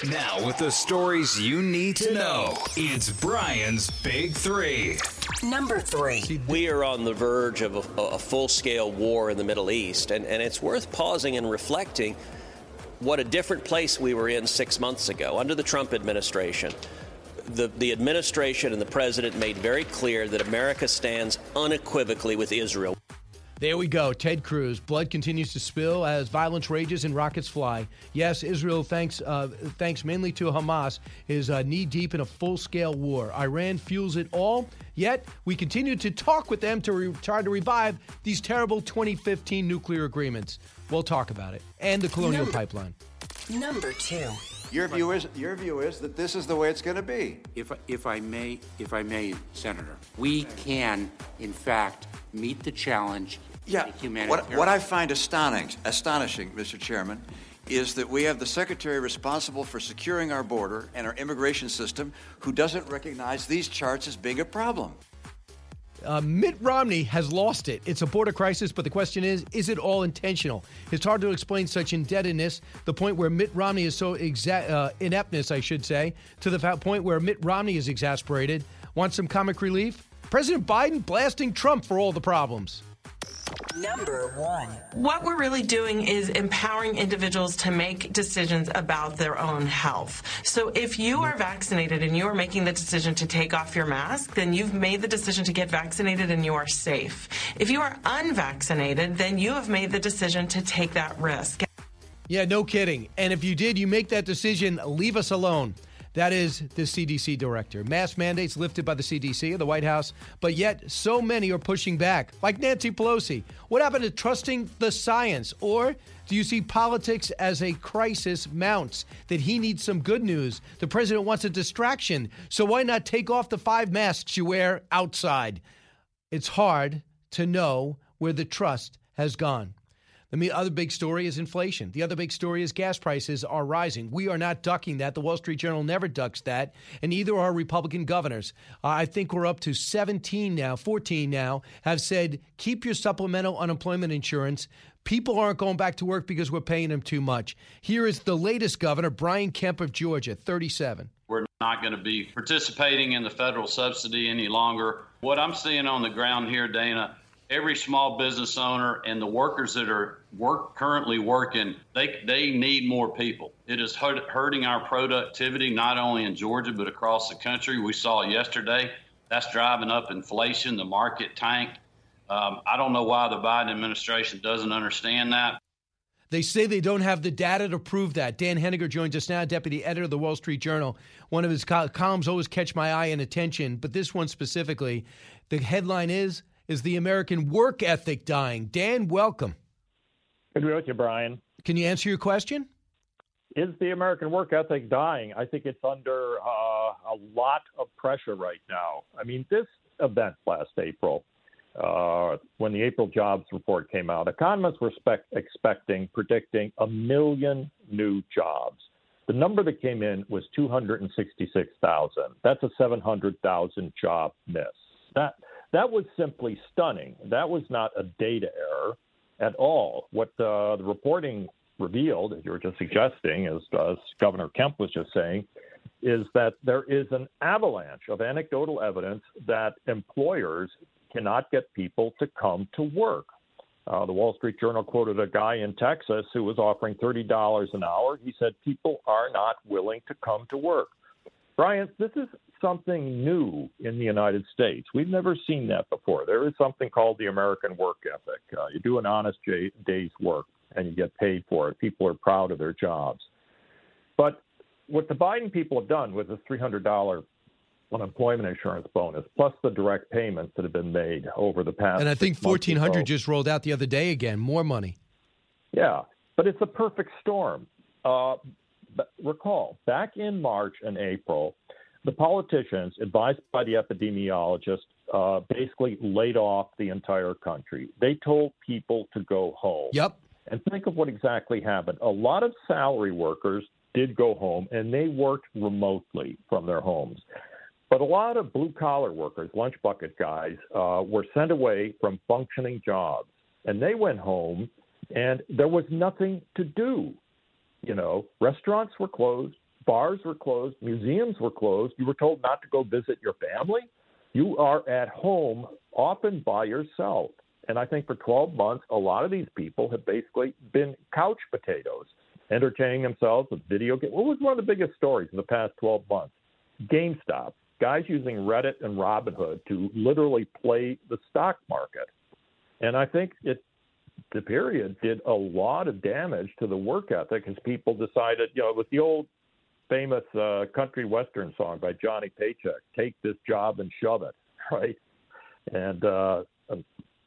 Now, with the stories you need to know, it's Brian's Big Three. Number three. We are on the verge of a, a full scale war in the Middle East, and, and it's worth pausing and reflecting what a different place we were in six months ago under the Trump administration. The, the administration and the president made very clear that America stands unequivocally with Israel. There we go. Ted Cruz. Blood continues to spill as violence rages and rockets fly. Yes, Israel, thanks uh, thanks mainly to Hamas, is uh, knee deep in a full scale war. Iran fuels it all. Yet we continue to talk with them to re- try to revive these terrible 2015 nuclear agreements. We'll talk about it and the Colonial Number- Pipeline. Number two. Your view is your view is that this is the way it's going to be. If, if I may, if I may, Senator, we can, in fact, meet the challenge. Yeah. What, what I find astonishing, astonishing, Mr. Chairman, is that we have the secretary responsible for securing our border and our immigration system who doesn't recognize these charts as being a problem. Uh, Mitt Romney has lost it. It's a border crisis, but the question is, is it all intentional? It's hard to explain such indebtedness, the point where Mitt Romney is so exa- uh, ineptness, I should say, to the point where Mitt Romney is exasperated. Want some comic relief? President Biden blasting Trump for all the problems. Number one. What we're really doing is empowering individuals to make decisions about their own health. So if you are vaccinated and you are making the decision to take off your mask, then you've made the decision to get vaccinated and you are safe. If you are unvaccinated, then you have made the decision to take that risk. Yeah, no kidding. And if you did, you make that decision, leave us alone. That is the CDC director. Mask mandates lifted by the CDC the White House, but yet so many are pushing back, like Nancy Pelosi. What happened to trusting the science? Or do you see politics as a crisis mounts? That he needs some good news. The president wants a distraction, so why not take off the five masks you wear outside? It's hard to know where the trust has gone. The other big story is inflation. The other big story is gas prices are rising. We are not ducking that. The Wall Street Journal never ducks that, and neither are Republican governors. Uh, I think we're up to 17 now, 14 now, have said keep your supplemental unemployment insurance. People aren't going back to work because we're paying them too much. Here is the latest governor, Brian Kemp of Georgia, 37. We're not going to be participating in the federal subsidy any longer. What I'm seeing on the ground here, Dana, every small business owner and the workers that are work currently working, they they need more people. It is hurting our productivity not only in Georgia but across the country. We saw yesterday. That's driving up inflation. The market tanked. Um, I don't know why the Biden administration doesn't understand that. They say they don't have the data to prove that. Dan Henninger joins us now, deputy editor of the Wall Street Journal. One of his columns always catch my eye and attention, but this one specifically, the headline is is the American work ethic dying? Dan, welcome. Good to be with you, Brian. Can you answer your question? Is the American work ethic dying? I think it's under uh, a lot of pressure right now. I mean, this event last April, uh, when the April jobs report came out, economists were spec- expecting, predicting a million new jobs. The number that came in was 266,000. That's a 700,000 job miss. That that was simply stunning. That was not a data error at all. What uh, the reporting revealed, as you were just suggesting, as, as Governor Kemp was just saying, is that there is an avalanche of anecdotal evidence that employers cannot get people to come to work. Uh, the Wall Street Journal quoted a guy in Texas who was offering $30 an hour. He said people are not willing to come to work. Brian, this is something new in the United States. We've never seen that before. There is something called the American work ethic. Uh, you do an honest day's work and you get paid for it. People are proud of their jobs. But what the Biden people have done with this $300 unemployment insurance bonus, plus the direct payments that have been made over the past. And I think 1400 just rolled out the other day again, more money. Yeah, but it's a perfect storm. Uh, but recall, back in March and April, the politicians, advised by the epidemiologists, uh, basically laid off the entire country. They told people to go home. Yep. And think of what exactly happened. A lot of salary workers did go home and they worked remotely from their homes. But a lot of blue collar workers, lunch bucket guys, uh, were sent away from functioning jobs. And they went home and there was nothing to do. You know, restaurants were closed, bars were closed, museums were closed. You were told not to go visit your family. You are at home, often by yourself. And I think for 12 months, a lot of these people have basically been couch potatoes, entertaining themselves with video games. What was one of the biggest stories in the past 12 months? GameStop. Guys using Reddit and Robinhood to literally play the stock market. And I think it the period did a lot of damage to the work ethic as people decided, you know, with the old famous uh, country western song by Johnny Paycheck, "Take this job and shove it," *laughs* right? And uh, um,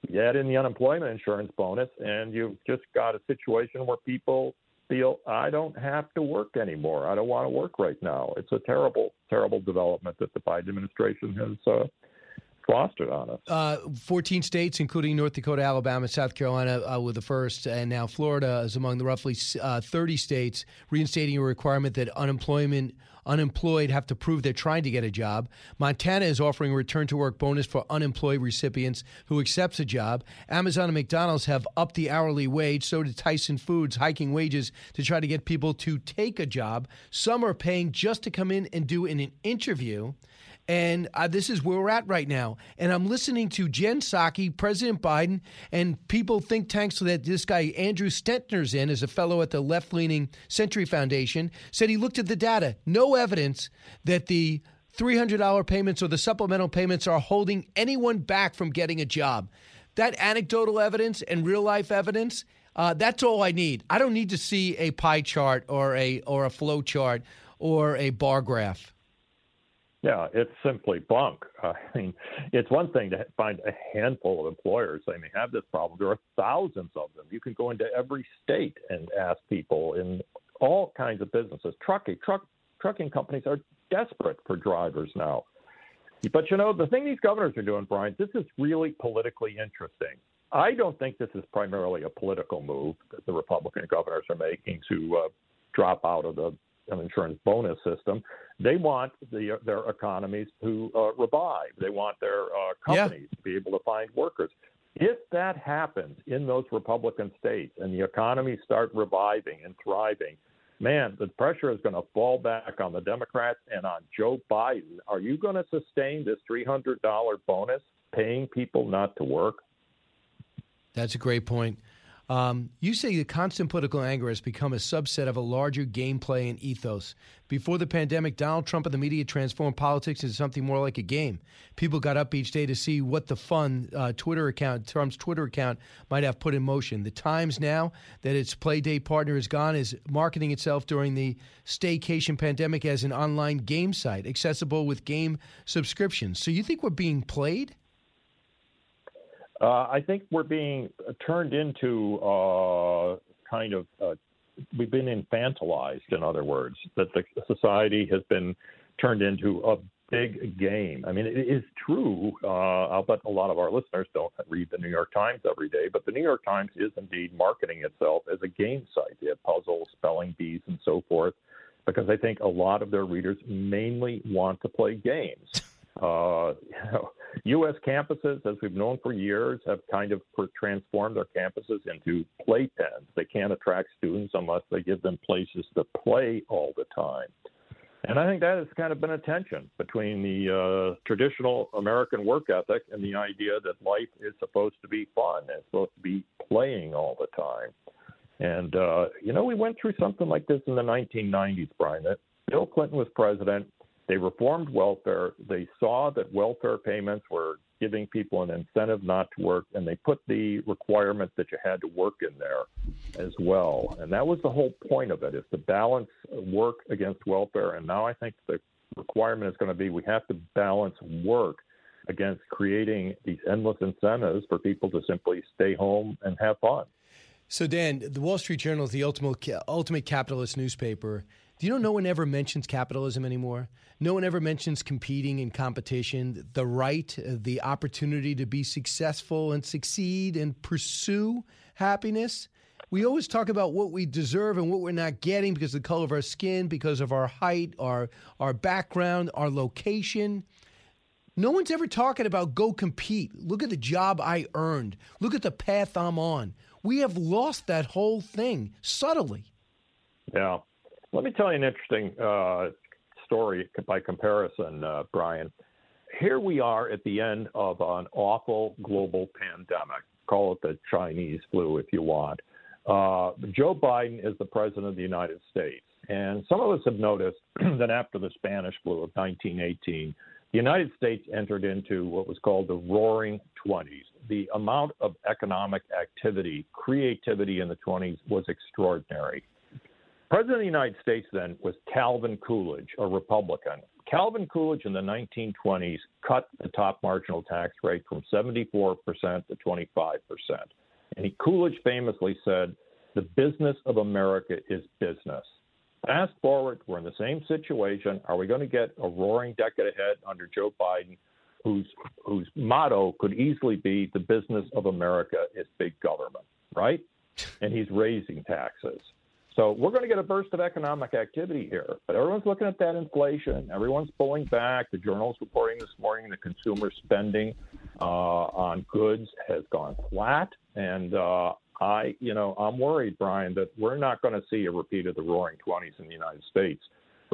you add in the unemployment insurance bonus, and you've just got a situation where people feel I don't have to work anymore. I don't want to work right now. It's a terrible, terrible development that the Biden administration has uh, fostered on us. Uh, 14 states, including North Dakota, Alabama, South Carolina, uh, were the first, and now Florida is among the roughly uh, 30 states reinstating a requirement that unemployment unemployed have to prove they're trying to get a job. Montana is offering a return to work bonus for unemployed recipients who accepts a job. Amazon and McDonald's have upped the hourly wage. So did Tyson Foods, hiking wages to try to get people to take a job. Some are paying just to come in and do an interview. And uh, this is where we're at right now. And I'm listening to Jen Psaki, President Biden, and people think tanks that this guy, Andrew Stettner's in, as a fellow at the left leaning Century Foundation, said he looked at the data. No evidence that the $300 payments or the supplemental payments are holding anyone back from getting a job. That anecdotal evidence and real life evidence, uh, that's all I need. I don't need to see a pie chart or a or a flow chart or a bar graph. Yeah, it's simply bunk. *laughs* I mean, it's one thing to find a handful of employers saying they have this problem. There are thousands of them. You can go into every state and ask people in all kinds of businesses. Trucking, truck, trucking companies are desperate for drivers now. But you know, the thing these governors are doing, Brian, this is really politically interesting. I don't think this is primarily a political move that the Republican governors are making to uh, drop out of the insurance bonus system. They want the, their economies to uh, revive. They want their uh, companies yeah. to be able to find workers. If that happens in those Republican states and the economies start reviving and thriving, man, the pressure is going to fall back on the Democrats and on Joe Biden. Are you going to sustain this $300 bonus paying people not to work? That's a great point. Um, you say the constant political anger has become a subset of a larger gameplay and ethos. Before the pandemic, Donald Trump and the media transformed politics into something more like a game. People got up each day to see what the fun uh, Twitter account, Trump's Twitter account, might have put in motion. The Times now that its play date partner is gone is marketing itself during the staycation pandemic as an online game site, accessible with game subscriptions. So you think we're being played? Uh, I think we're being turned into uh, kind of, uh, we've been infantilized, in other words, that the society has been turned into a big game. I mean, it is true. Uh, bet a lot of our listeners don't read the New York Times every day, but the New York Times is indeed marketing itself as a game site. They have puzzles, spelling bees, and so forth, because I think a lot of their readers mainly want to play games. Uh, *laughs* know, U.S. campuses, as we've known for years, have kind of transformed their campuses into playpens. They can't attract students unless they give them places to play all the time. And I think that has kind of been a tension between the uh, traditional American work ethic and the idea that life is supposed to be fun and supposed to be playing all the time. And, uh, you know, we went through something like this in the 1990s, Brian, that Bill Clinton was president they reformed welfare. They saw that welfare payments were giving people an incentive not to work, and they put the requirement that you had to work in there as well. And that was the whole point of it: is to balance work against welfare. And now I think the requirement is going to be we have to balance work against creating these endless incentives for people to simply stay home and have fun. So, Dan, the Wall Street Journal is the ultimate ultimate capitalist newspaper. Do you know no one ever mentions capitalism anymore? No one ever mentions competing and competition, the right, the opportunity to be successful and succeed and pursue happiness. We always talk about what we deserve and what we're not getting because of the color of our skin, because of our height, our our background, our location. No one's ever talking about go compete. Look at the job I earned. Look at the path I'm on. We have lost that whole thing subtly. Yeah. Let me tell you an interesting uh, story by comparison, uh, Brian. Here we are at the end of an awful global pandemic. Call it the Chinese flu if you want. Uh, Joe Biden is the president of the United States. And some of us have noticed *clears throat* that after the Spanish flu of 1918, the United States entered into what was called the Roaring Twenties. The amount of economic activity, creativity in the 20s was extraordinary. President of the United States then was Calvin Coolidge, a Republican. Calvin Coolidge in the 1920s cut the top marginal tax rate from 74% to 25%. And he, Coolidge famously said, The business of America is business. Fast forward, we're in the same situation. Are we going to get a roaring decade ahead under Joe Biden, whose, whose motto could easily be the business of America is big government, right? And he's raising taxes. So we're going to get a burst of economic activity here. But everyone's looking at that inflation. Everyone's pulling back. The journal's reporting this morning the consumer spending uh, on goods has gone flat. And uh, I, you know, I'm worried, Brian, that we're not going to see a repeat of the Roaring Twenties in the United States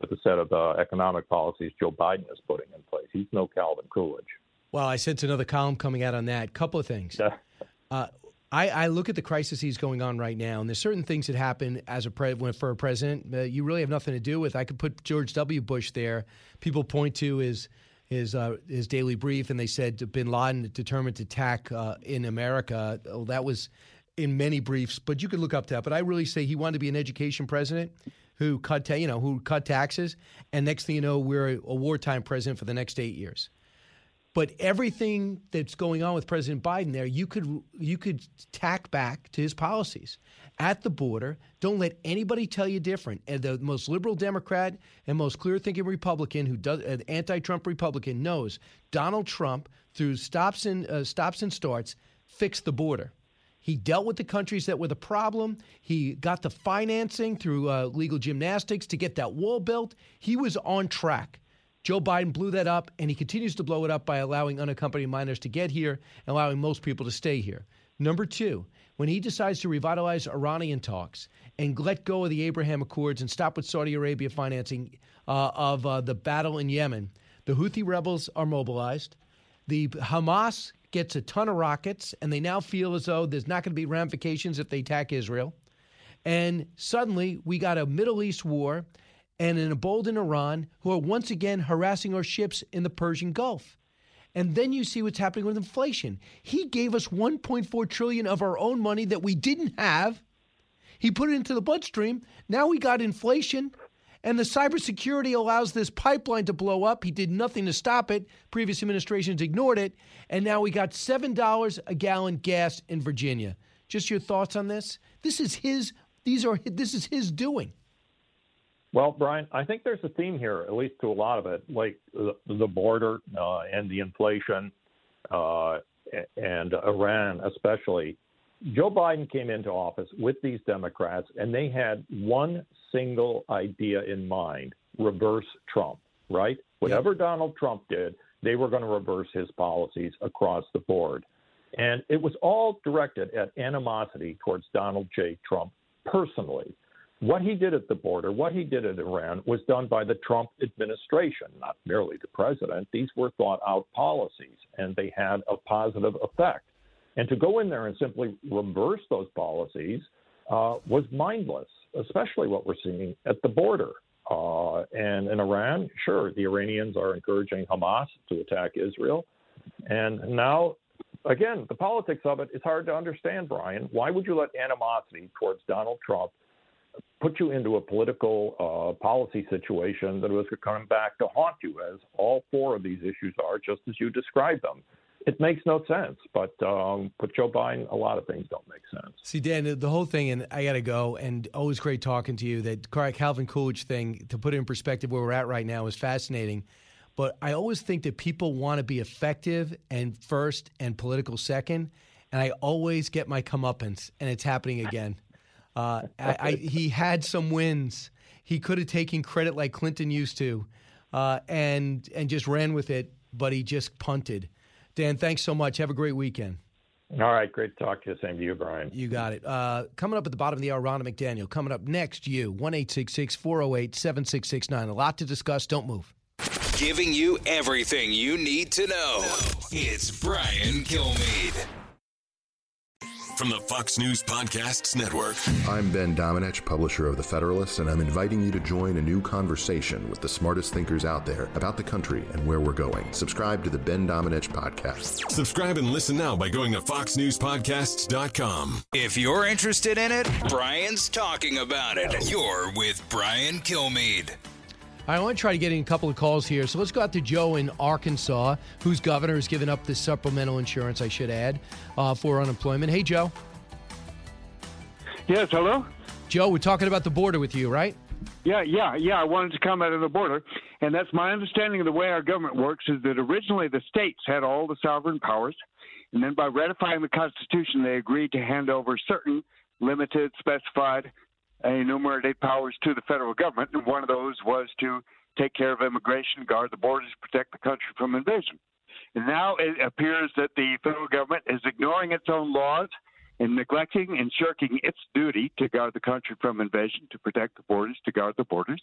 with the set of uh, economic policies Joe Biden is putting in place. He's no Calvin Coolidge. Well, I sense another column coming out on that. Couple of things. I, I, look at the crises going on right now, and there's certain things that happen as a pre- for a president uh, you really have nothing to do with. I could put George W. Bush there. People point to his his uh, his daily brief, and they said Bin Laden determined to attack uh, in America. Oh, that was in many briefs, but you could look up that. But I really say he wanted to be an education president who cut ta- you know who cut taxes, and next thing you know, we're a wartime president for the next eight years. But everything that's going on with President Biden there, you could you could tack back to his policies at the border. Don't let anybody tell you different. And the most liberal Democrat and most clear-thinking Republican, who does an anti-Trump Republican, knows Donald Trump through stops and uh, stops and starts fixed the border. He dealt with the countries that were the problem. He got the financing through uh, legal gymnastics to get that wall built. He was on track. Joe Biden blew that up, and he continues to blow it up by allowing unaccompanied minors to get here and allowing most people to stay here. Number two, when he decides to revitalize Iranian talks and let go of the Abraham Accords and stop with Saudi Arabia financing uh, of uh, the battle in Yemen, the Houthi rebels are mobilized. The Hamas gets a ton of rockets, and they now feel as though there's not going to be ramifications if they attack Israel. And suddenly, we got a Middle East war and an emboldened Iran who are once again harassing our ships in the Persian Gulf. And then you see what's happening with inflation. He gave us 1.4 trillion of our own money that we didn't have. He put it into the bloodstream. Now we got inflation. And the cybersecurity allows this pipeline to blow up. He did nothing to stop it. Previous administrations ignored it. And now we got $7 a gallon gas in Virginia. Just your thoughts on this? This is his these are this is his doing. Well, Brian, I think there's a theme here, at least to a lot of it, like the, the border uh, and the inflation uh, and Iran, especially. Joe Biden came into office with these Democrats, and they had one single idea in mind reverse Trump, right? Whatever Donald Trump did, they were going to reverse his policies across the board. And it was all directed at animosity towards Donald J. Trump personally. What he did at the border, what he did at Iran, was done by the Trump administration, not merely the president. These were thought out policies, and they had a positive effect. And to go in there and simply reverse those policies uh, was mindless, especially what we're seeing at the border. Uh, and in Iran, sure, the Iranians are encouraging Hamas to attack Israel. And now, again, the politics of it is hard to understand, Brian. Why would you let animosity towards Donald Trump put you into a political uh, policy situation that was coming back to haunt you, as all four of these issues are, just as you described them. It makes no sense, but um, with Joe Biden, a lot of things don't make sense. See, Dan, the whole thing, and I got to go, and always great talking to you. That Calvin Coolidge thing, to put it in perspective where we're at right now, is fascinating. But I always think that people want to be effective and first and political second. And I always get my comeuppance, and it's happening again. Uh, *laughs* I, I, he had some wins. He could have taken credit like Clinton used to, uh, and and just ran with it, but he just punted. Dan, thanks so much. Have a great weekend. All right, great talk to you. Same to you, Brian. You got it. Uh, coming up at the bottom of the hour, Ronna McDaniel. Coming up next, you, 1 408 7669. A lot to discuss. Don't move. Giving you everything you need to know. It's Brian Kilmeade from the Fox News Podcasts Network. I'm Ben Domenech, publisher of The Federalist, and I'm inviting you to join a new conversation with the smartest thinkers out there about the country and where we're going. Subscribe to the Ben Domenech Podcast. Subscribe and listen now by going to FoxNewsPodcasts.com. If you're interested in it, Brian's talking about it. You're with Brian Kilmeade. I want to try to get in a couple of calls here. So let's go out to Joe in Arkansas, whose governor has given up this supplemental insurance, I should add, uh, for unemployment. Hey, Joe. Yes, hello? Joe, we're talking about the border with you, right? Yeah, yeah, yeah. I wanted to comment on the border. And that's my understanding of the way our government works is that originally the states had all the sovereign powers. And then by ratifying the Constitution, they agreed to hand over certain limited, specified enumerated powers to the federal government, and one of those was to take care of immigration, guard the borders, protect the country from invasion. And now it appears that the federal government is ignoring its own laws and neglecting and shirking its duty to guard the country from invasion, to protect the borders, to guard the borders.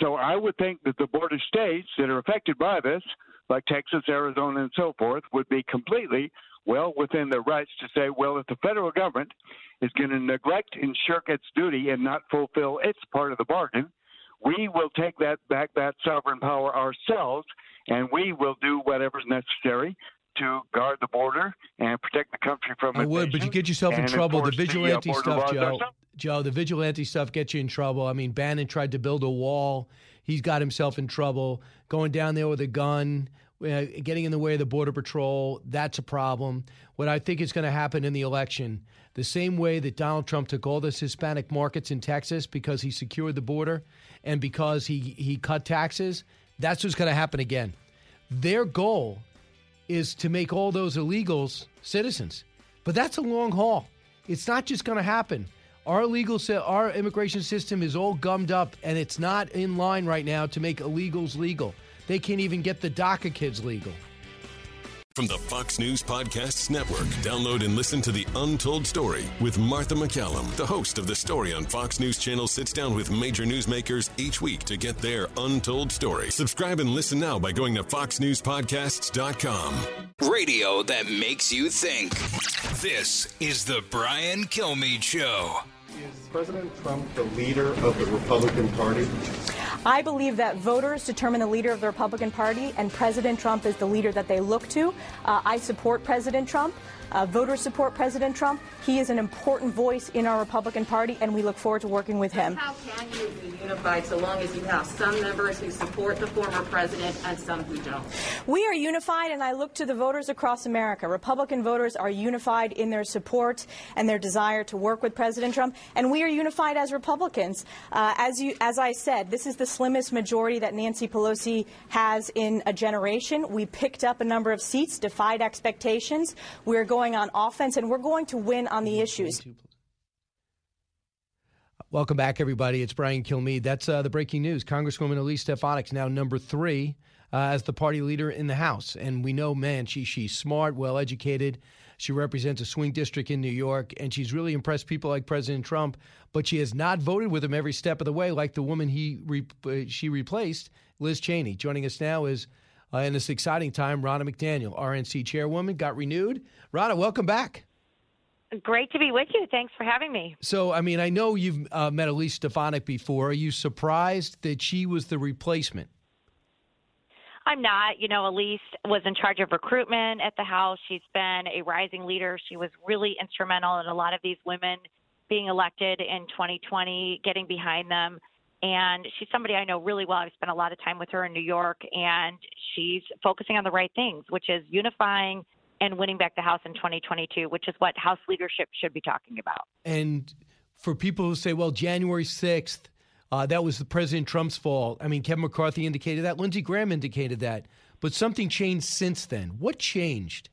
So I would think that the border states that are affected by this, like Texas, Arizona, and so forth, would be completely well within their rights to say, well, if the federal government is going to neglect and shirk its duty and not fulfill its part of the bargain, we will take that back that sovereign power ourselves, and we will do whatever's necessary to guard the border and protect the country from. I would, but you get yourself in trouble. The vigilante the, uh, stuff, Joe. Joe, the vigilante stuff gets you in trouble. I mean, Bannon tried to build a wall. He's got himself in trouble. Going down there with a gun uh, getting in the way of the Border Patrol, that's a problem. What I think is going to happen in the election, the same way that Donald Trump took all those Hispanic markets in Texas because he secured the border and because he, he cut taxes, that's what's going to happen again. Their goal is to make all those illegals citizens. But that's a long haul. It's not just going to happen. Our legal, our immigration system is all gummed up, and it's not in line right now to make illegals legal. They can't even get the DACA kids legal. From the Fox News Podcasts Network, download and listen to The Untold Story with Martha MacCallum. The host of The Story on Fox News Channel sits down with major newsmakers each week to get their untold story. Subscribe and listen now by going to foxnewspodcasts.com. Radio that makes you think. This is The Brian Kilmeade Show. Is President Trump the leader of the Republican Party? I believe that voters determine the leader of the Republican Party, and President Trump is the leader that they look to. Uh, I support President Trump. Uh, voters support President Trump. He is an important voice in our Republican Party, and we look forward to working with him. How can you be unified so long as you have some members who support the former president and some who don't? We are unified, and I look to the voters across America. Republican voters are unified in their support and their desire to work with President Trump, and we are unified as Republicans. Uh, as you, as I said, this is the slimmest majority that Nancy Pelosi has in a generation. We picked up a number of seats, defied expectations. We're going going on offense, and we're going to win on the issues. Welcome back, everybody. It's Brian Kilmeade. That's uh, the breaking news. Congresswoman Elise Stefanik's now number three uh, as the party leader in the House. And we know, man, she, she's smart, well educated. She represents a swing district in New York, and she's really impressed people like President Trump. But she has not voted with him every step of the way, like the woman he re- uh, she replaced, Liz Cheney. Joining us now is uh, in this exciting time, Ronna McDaniel, RNC chairwoman, got renewed. Ronna, welcome back. Great to be with you. Thanks for having me. So, I mean, I know you've uh, met Elise Stefanik before. Are you surprised that she was the replacement? I'm not. You know, Elise was in charge of recruitment at the House. She's been a rising leader. She was really instrumental in a lot of these women being elected in 2020, getting behind them and she's somebody I know really well. I've spent a lot of time with her in New York, and she's focusing on the right things, which is unifying and winning back the House in 2022, which is what House leadership should be talking about. And for people who say, well, January 6th, uh, that was the President Trump's fault. I mean, Kevin McCarthy indicated that, Lindsey Graham indicated that, but something changed since then. What changed?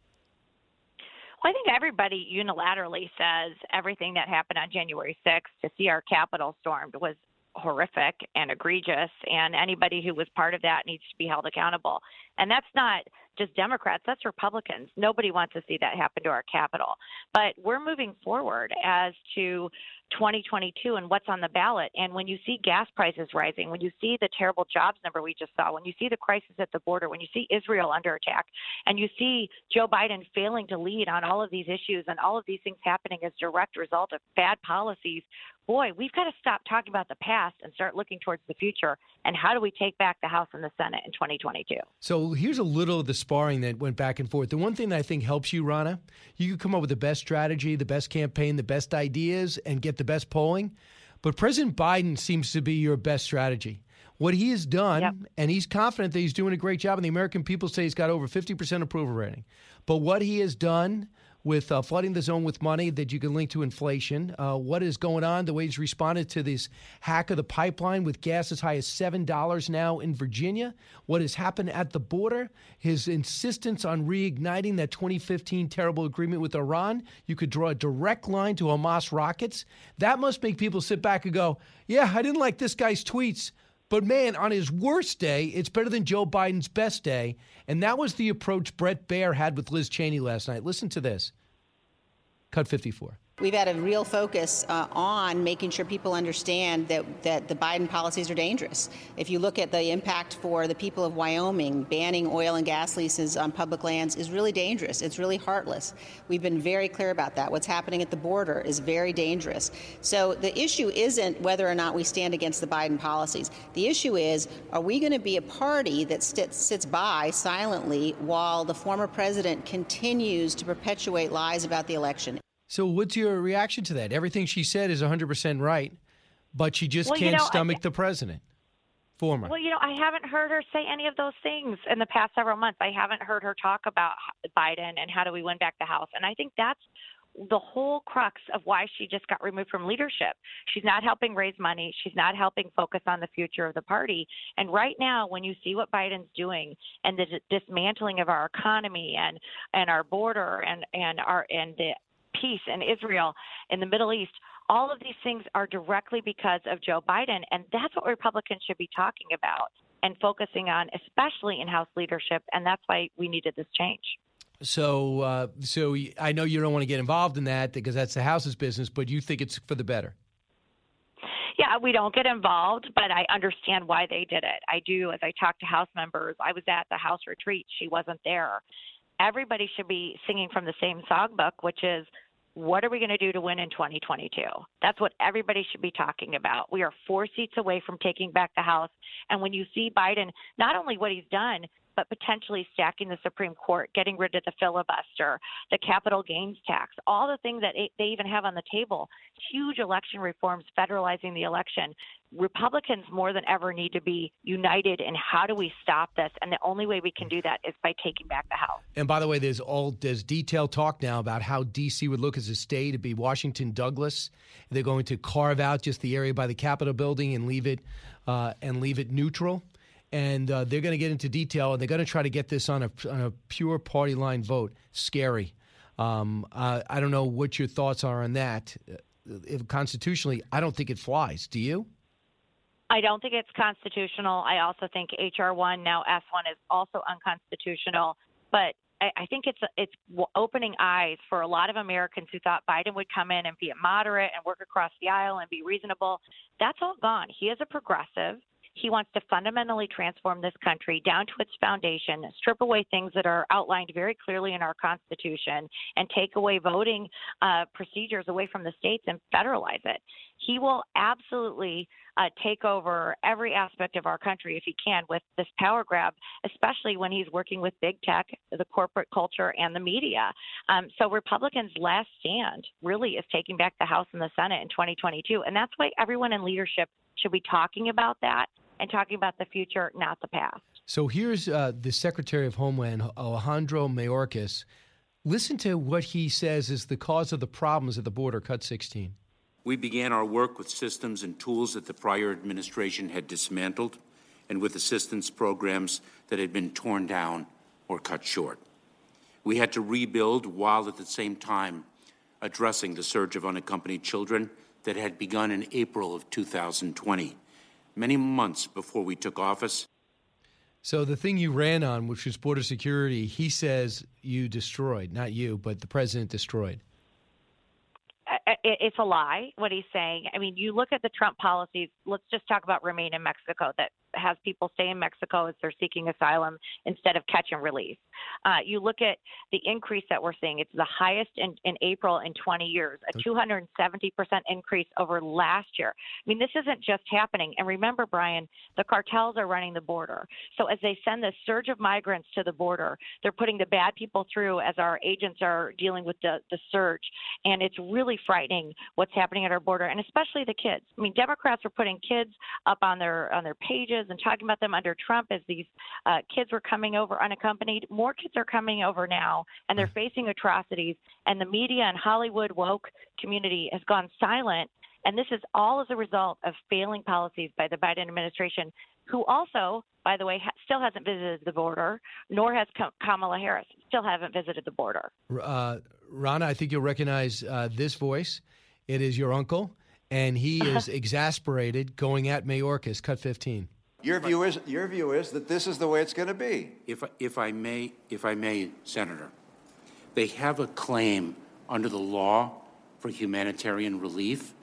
Well, I think everybody unilaterally says everything that happened on January 6th to see our Capitol stormed was horrific and egregious, and anybody who was part of that needs to be held accountable. And that's not just Democrats, that's Republicans. Nobody wants to see that happen to our Capitol. But we're moving forward as to 2022 and what's on the ballot. And when you see gas prices rising, when you see the terrible jobs number we just saw, when you see the crisis at the border, when you see Israel under attack, and you see Joe Biden failing to lead on all of these issues and all of these things happening as direct result of bad policies, boy, we've got to stop talking about the past and start looking towards the future. And how do we take back the House and the Senate in 2022? So here's a little of the sparring that went back and forth. The one thing that I think helps you, Ronna, you can come up with the best strategy, the best campaign, the best ideas, and get the best polling. But President Biden seems to be your best strategy. What he has done, yep. and he's confident that he's doing a great job, and the American people say he's got over 50% approval rating. But what he has done with uh, flooding the zone with money that you can link to inflation. Uh, what is going on? The way he's responded to this hack of the pipeline with gas as high as $7 now in Virginia. What has happened at the border? His insistence on reigniting that 2015 terrible agreement with Iran. You could draw a direct line to Hamas rockets. That must make people sit back and go, yeah, I didn't like this guy's tweets. But man, on his worst day, it's better than Joe Biden's best day. And that was the approach Bret Baier had with Liz Cheney last night. Listen to this. Cut 54. We've had a real focus uh, on making sure people understand that, that the Biden policies are dangerous. If you look at the impact for the people of Wyoming, banning oil and gas leases on public lands is really dangerous. It's really heartless. We've been very clear about that. What's happening at the border is very dangerous. So the issue isn't whether or not we stand against the Biden policies. The issue is are we going to be a party that sits by silently while the former president continues to perpetuate lies about the election? So, what's your reaction to that? Everything she said is 100% right, but she just well, can't you know, stomach I, the president. Former. Well, you know, I haven't heard her say any of those things in the past several months. I haven't heard her talk about Biden and how do we win back the House. And I think that's the whole crux of why she just got removed from leadership. She's not helping raise money. She's not helping focus on the future of the party. And right now, when you see what Biden's doing and the dismantling of our economy and and our border and and our and the peace in Israel, in the Middle East. All of these things are directly because of Joe Biden, and that's what Republicans should be talking about and focusing on, especially in House leadership. And that's why we needed this change. So, uh, so I know you don't want to get involved in that because that's the House's business, but you think it's for the better. Yeah, we don't get involved, but I understand why they did it. I do. As I talk to House members, I was at the House retreat. She wasn't there. Everybody should be singing from the same songbook, which is what are we going to do to win in 2022? That's what everybody should be talking about. We are four seats away from taking back the House. And when you see Biden, not only what he's done, but potentially stacking the Supreme Court, getting rid of the filibuster, the capital gains tax, all the things that they even have on the table, huge election reforms, federalizing the election. Republicans more than ever need to be united in how do we stop this, and the only way we can do that is by taking back the House. And by the way, there's all there's detailed talk now about how D.C. would look as a state. to be Washington Douglass. They're going to carve out just the area by the Capitol building and leave it uh, and leave it neutral and uh, they're going to get into detail and they're going to try to get this on a, on a pure party line vote. Scary. Um, uh, I don't know what your thoughts are on that. Uh, if constitutionally, I don't think it flies. Do you? I don't think it's constitutional. I also think HR one now S one is also unconstitutional. But I, I think it's it's opening eyes for a lot of Americans who thought Biden would come in and be a moderate and work across the aisle and be reasonable. That's all gone. He is a progressive. He wants to fundamentally transform this country down to its foundation, strip away things that are outlined very clearly in our Constitution, and take away voting uh, procedures away from the states and federalize it. He will absolutely uh, take over every aspect of our country if he can with this power grab, especially when he's working with big tech, the corporate culture, and the media. Um, so Republicans' last stand really is taking back the House and the Senate in 2022, and that's why everyone in leadership should be talking about that and talking about the future, not the past. So here's uh, the Secretary of Homeland, Alejandro Mayorkas. Listen to what he says is the cause of the problems at the border, cut 16. We began our work with systems and tools that the prior administration had dismantled and with assistance programs that had been torn down or cut short. We had to rebuild while at the same time addressing the surge of unaccompanied children that had begun in April of 2020 many months before we took office. So the thing you ran on, which was border security, he says you destroyed, not you, but the president destroyed. It's a lie what he's saying. I mean, you look at the Trump policies. Let's just talk about remain in Mexico. That has people stay in Mexico as they're seeking asylum instead of catch and release. Uh, you look at the increase that we're seeing, it's the highest in, in April in 20 years, a 270% increase over last year. I mean, this isn't just happening. And remember, Brian, the cartels are running the border. So as they send this surge of migrants to the border, they're putting the bad people through as our agents are dealing with the, the surge. And it's really frightening what's happening at our border, and especially the kids. I mean, Democrats are putting kids up on their on their pages and talking about them under Trump as these uh, kids were coming over unaccompanied. More kids are coming over now, and they're facing atrocities. And the media and Hollywood woke community has gone silent. And this is all as a result of failing policies by the Biden administration, who also, by the way, ha- still hasn't visited the border, nor has Kamala Harris, still haven't visited the border. Uh, Ronna, I think you'll recognize uh, this voice. It is your uncle, and he *laughs* is exasperated going at Mayorkas. Cut 15. Your view is your view is that this is the way it's going to be. If if I may, if I may, Senator, they have a claim under the law for humanitarian relief,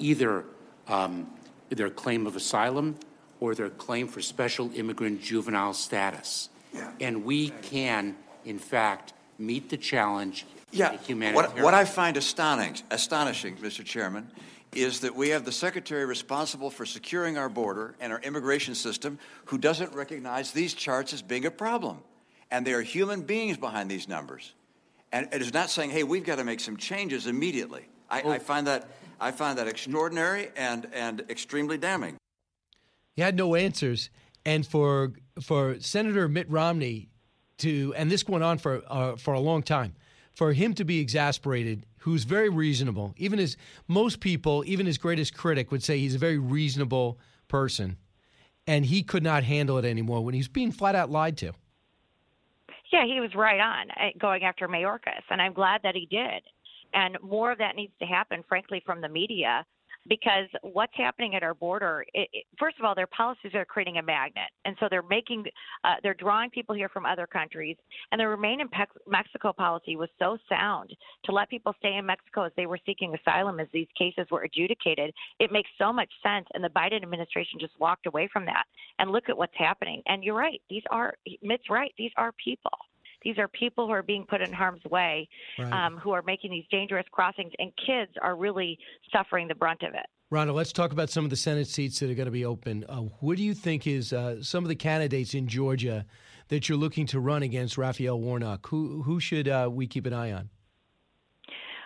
either um, their claim of asylum or their claim for special immigrant juvenile status. Yeah. And we can, in fact, meet the challenge. Yeah. What, what I find astonishing, astonishing, Mr. Chairman, is that we have the secretary responsible for securing our border and our immigration system who doesn't recognize these charts as being a problem. And there are human beings behind these numbers. And it is not saying, hey, we've got to make some changes immediately. I, I find that I find that extraordinary and, and extremely damning. He had no answers. And for for Senator Mitt Romney to and this went on for uh, for a long time, for him to be exasperated who's very reasonable. Even as most people, even his greatest critic would say he's a very reasonable person. And he could not handle it anymore when he's being flat out lied to. Yeah, he was right on uh, going after Mayorkas, and I'm glad that he did. And more of that needs to happen, frankly, from the media because what's happening at our border it, it, first of all their policies are creating a magnet. And so they're making uh, they're drawing people here from other countries. And the remain in Pe- mexico policy was so sound to let people stay in mexico as they were seeking asylum as these cases were adjudicated it makes so much sense. And the biden administration just walked away from that. And look at what's happening. And you're right. These are mitt's right. These are people these are people who are being put in harm's way, right. um, who are making these dangerous crossings, and kids are really suffering the brunt of it. Ronna, let's talk about some of the Senate seats that are going to be open. Uh, what do you think is uh, some of the candidates in Georgia that you're looking to run against Raphael Warnock? Who who should uh, we keep an eye on?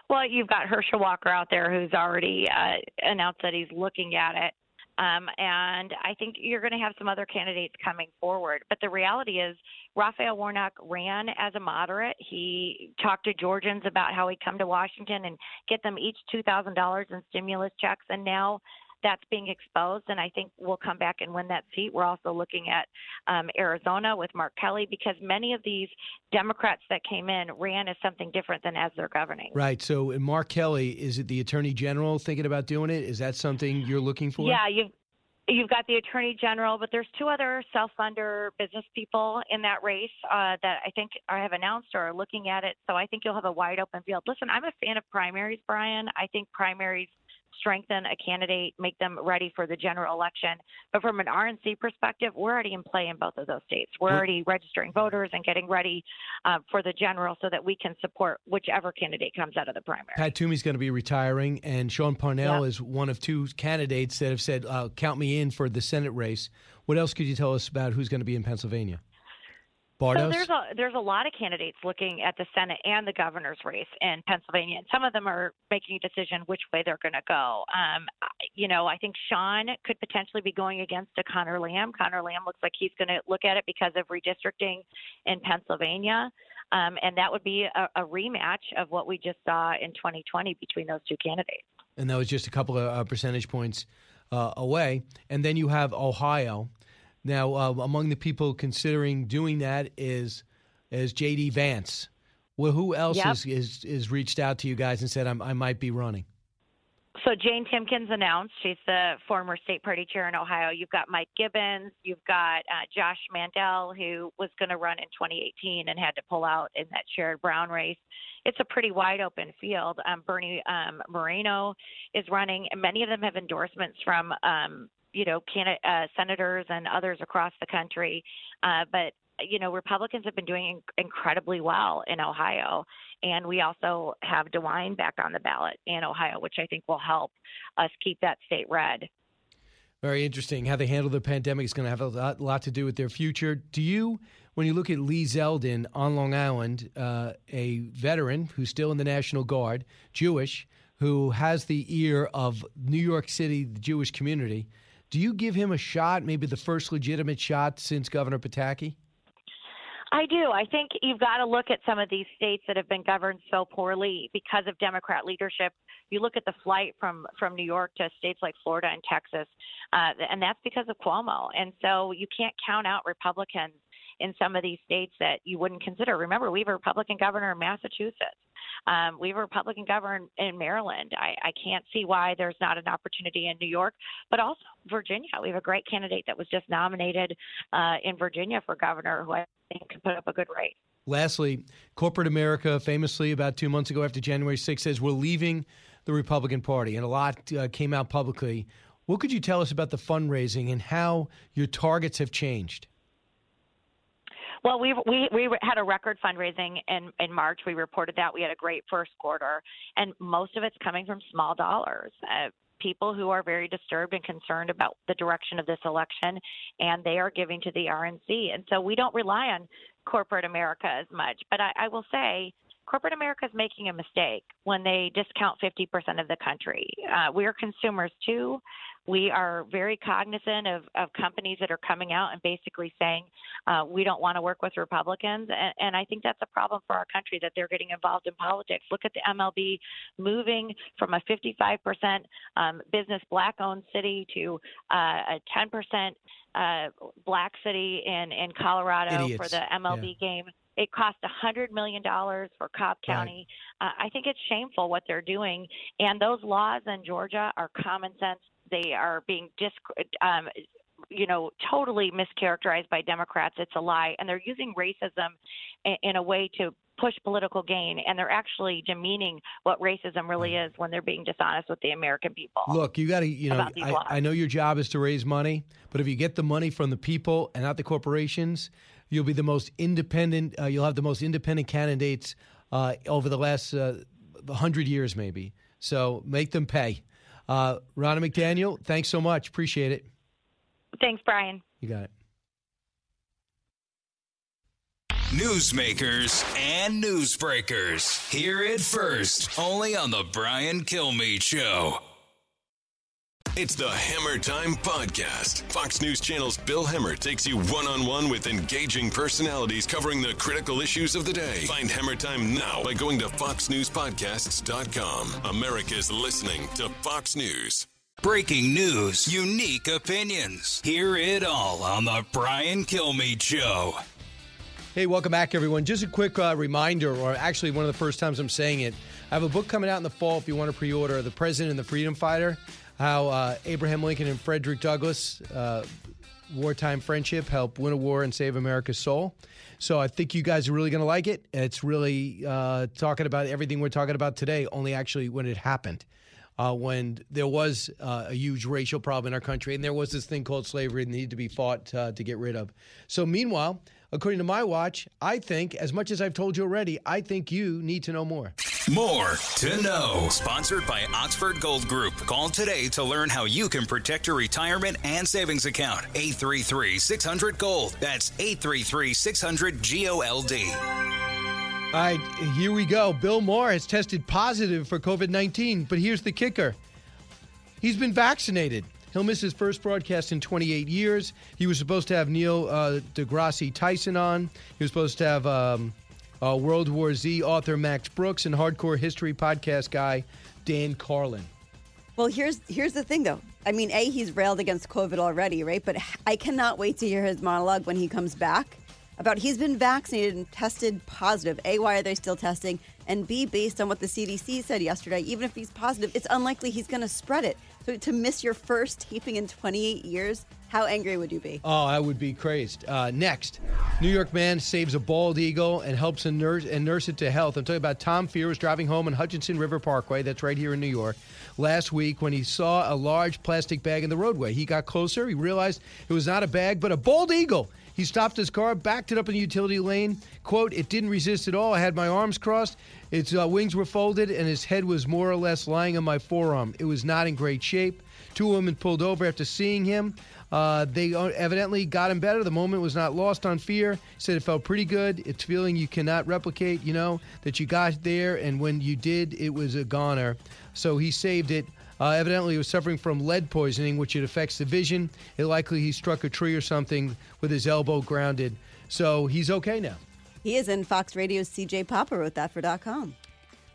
Well, you've got Herschel Walker out there who's already uh, announced that he's looking at it. Um, and I think you're going to have some other candidates coming forward. But the reality is, Raphael Warnock ran as a moderate. He talked to Georgians about how he'd come to Washington and get them each $2,000 in stimulus checks. And now that's being exposed, and I think we'll come back and win that seat. We're also looking at um, Arizona with Mark Kelly because many of these Democrats that came in ran as something different than as they're governing. Right. So, Mark Kelly, is it the Attorney General thinking about doing it? Is that something you're looking for? Yeah, you've You've got the attorney general, but there's two other self-funder business people in that race uh, that I think are, have announced or are looking at it. So I think you'll have a wide open field. Listen, I'm a fan of primaries, Brian. I think primaries strengthen a candidate, make them ready for the general election. But from an RNC perspective, we're already in play in both of those states. We're already registering voters and getting ready uh, for the general so that we can support whichever candidate comes out of the primary. Pat Toomey's going to be retiring, and Sean Parnell yep. is one of two candidates that have said, uh, "Count me in for the Senate race." What else could you tell us about who's going to be in Pennsylvania? So there's a there's a lot of candidates looking at the Senate and the governor's race in Pennsylvania, and some of them are making a decision which way they're going to go. Um, you know, I think Sean could potentially be going against a Conor Lamb. Conor Lamb looks like he's going to look at it because of redistricting in Pennsylvania. Um, and that would be a, a, rematch of what we just saw in 2020 between those two candidates. And that was just a couple of uh, percentage points uh, away. And then you have Ohio, now, uh, among the people considering doing that is is J.D. Vance. Well, who else yep. is, is is reached out to you guys and said i might be running? So Jane Timken announced she's the former state party chair in Ohio. You've got Mike Gibbons. You've got uh, Josh Mandel, who was going to run in 2018 and had to pull out in that Sherrod Brown race. It's a pretty wide open field. Um, Bernie um, Moreno is running, and many of them have endorsements from um, you know, can, uh, senators and others across the country. Uh, but you know, Republicans have been doing incredibly well in Ohio, and we also have DeWine back on the ballot in Ohio, which I think will help us keep that state red. Very interesting. How they handle the pandemic is going to have a lot, lot, to do with their future. Do you, when you look at Lee Zeldin on Long Island, uh, a veteran who's still in the National Guard, Jewish, who has the ear of New York City, the Jewish community, do you give him a shot, maybe the first legitimate shot since Governor Pataki? I do. I think you've got to look at some of these states that have been governed so poorly because of Democrat leadership. You look at the flight from from New York to states like Florida and Texas, uh, and that's because of Cuomo. And so you can't count out Republicans in some of these states that you wouldn't consider. Remember, we have a Republican governor in Massachusetts. Um, we have a Republican governor in Maryland. I, I can't see why there's not an opportunity in New York, but also Virginia. We have a great candidate that was just nominated uh, in Virginia for governor who I think can put up a good rate. Lastly, corporate America famously about two months ago after January 6th says we're leaving the Republican Party, and a lot uh, came out publicly. What could you tell us about the fundraising and how your targets have changed? Well, we we we had a record fundraising in in March. We reported that we had a great first quarter, and most of it's coming from small dollars. Uh, people who are very disturbed and concerned about the direction of this election, and they are giving to the RNC. And so we don't rely on corporate America as much. But I, I will say, corporate America is making a mistake when they discount 50% of the country. Uh, we are consumers too. We are very cognizant of, of companies that are coming out and basically saying uh, we don't want to work with Republicans. And, and I think that's a problem for our country that they're getting involved in politics. Look at the MLB moving from a 55% um, business black owned city to uh, a 10% uh, black city in, in Colorado Idiots. for the MLB yeah. game. It cost $100 million for Cobb County. Uh, I think it's shameful what they're doing. And those laws in Georgia are common sense. They are being disc- um, you know, totally mischaracterized by Democrats. It's a lie. And they're using racism in, in a way to push political gain. And they're actually demeaning what racism really is when they're being dishonest with the American people. Look, you got to, you know, about these laws. I, I know your job is to raise money, but if you get the money from the people and not the corporations, you'll be the most independent, uh, you'll have the most independent candidates uh, over the last uh, 100 years, maybe. So make them pay. Uh, Ronna McDaniel, thanks so much. Appreciate it. Thanks, Brian. You got it. Newsmakers and newsbreakers. Hear it first, only on the Brian Kilmeade Show. It's the Hemmer Time Podcast. Fox News Channel's Bill Hemmer takes you one on one with engaging personalities covering the critical issues of the day. Find Hemmer Time now by going to FoxNewsPodcasts.com. America's listening to Fox News. Breaking news, unique opinions. Hear it all on the Brian Kilmeade Show. Hey, welcome back, everyone. Just a quick uh, reminder, or actually one of the first times I'm saying it. I have a book coming out in the fall if you want to pre order The President and the Freedom Fighter how uh, Abraham Lincoln and Frederick Douglass, uh, wartime friendship, helped win a war and save America's soul. So I think you guys are really going to like it. It's really uh, talking about everything we're talking about today, only actually when it happened. Uh, when there was uh, a huge racial problem in our country, and there was this thing called slavery that needed to be fought uh, to get rid of. So, meanwhile, according to my watch, I think, as much as I've told you already, I think you need to know more. More to know. Sponsored by Oxford Gold Group. Call today to learn how you can protect your retirement and savings account. 833 600 Gold. That's 833 600 G O L D. All right, here we go. Bill Maher has tested positive for COVID 19, but here's the kicker he's been vaccinated. He'll miss his first broadcast in 28 years. He was supposed to have Neil uh, deGrasse Tyson on. He was supposed to have um, uh, World War Z author Max Brooks and hardcore history podcast guy Dan Carlin. Well, here's here's the thing, though. I mean, a he's railed against COVID already, right? But I cannot wait to hear his monologue when he comes back about he's been vaccinated and tested positive. A, why are they still testing? And B, based on what the CDC said yesterday, even if he's positive, it's unlikely he's going to spread it. So to miss your first taping in 28 years, how angry would you be? Oh, I would be crazed. Uh, next, New York man saves a bald eagle and helps a nurse and nurse it to health. I'm talking about Tom Fear was driving home on Hutchinson River Parkway. That's right here in New York. Last week, when he saw a large plastic bag in the roadway, he got closer. He realized it was not a bag, but a bald eagle. He stopped his car, backed it up in the utility lane. Quote, it didn't resist at all. I had my arms crossed. Its uh, wings were folded, and his head was more or less lying on my forearm. It was not in great shape. Two women pulled over after seeing him. Uh, they evidently got him better. The moment was not lost on fear. Said it felt pretty good. It's feeling you cannot replicate, you know, that you got there, and when you did, it was a goner. So he saved it. Uh, evidently, he was suffering from lead poisoning, which it affects the vision. It likely he struck a tree or something with his elbow grounded. So he's okay now. He is in Fox Radio's CJ Papa wrote that for .com.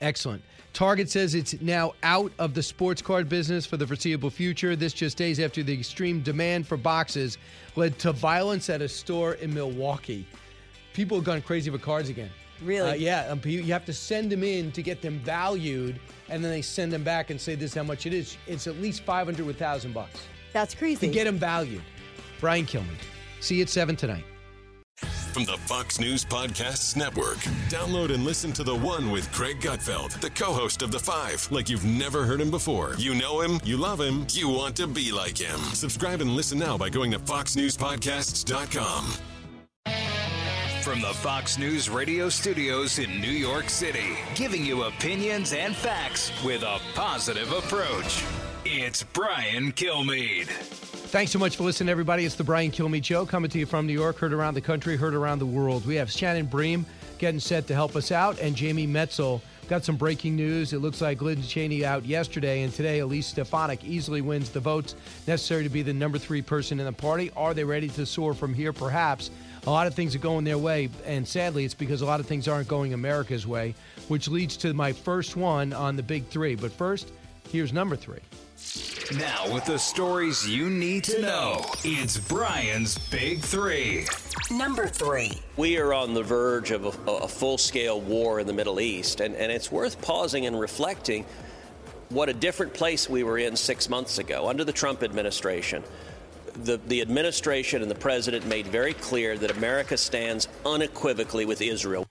Excellent. Target says it's now out of the sports card business for the foreseeable future. This just days after the extreme demand for boxes led to violence at a store in Milwaukee. People have gone crazy for cards again. Really? Uh, yeah. Um, you you have to send them in to get them valued, and then they send them back and say this is how much it is. It's at least five hundred with thousand bucks That's crazy. to get them valued. Brian Kilmeade. See you at seven tonight. From the Fox News Podcasts Network. Download and listen to The One with Greg Gutfeld, the co host of The Five, like you've never heard him before. You know him, you love him, you want to be like him. Subscribe and listen now by going to FoxNewsPodcasts.com. From the Fox News radio studios in New York City, giving you opinions and facts with a positive approach. It's Brian Kilmeade. Thanks so much for listening, everybody. It's the Brian Kilmeade Show coming to you from New York, heard around the country, heard around the world. We have Shannon Bream getting set to help us out, and Jamie Metzel. Got some breaking news. It looks like Liz Cheney out yesterday, and today Elise Stefanik easily wins the votes necessary to be the number three person in the party. Are they ready to soar from here? Perhaps. A lot of things are going their way, and sadly, it's because a lot of things aren't going America's way, which leads to my first one on the big three. But first, here's number three. Now, with the stories you need to know, it's Brian's Big Three. Number three. We are on the verge of a, a full scale war in the Middle East, and, and it's worth pausing and reflecting what a different place we were in six months ago under the Trump administration. The, the administration and the president made very clear that America stands unequivocally with Israel.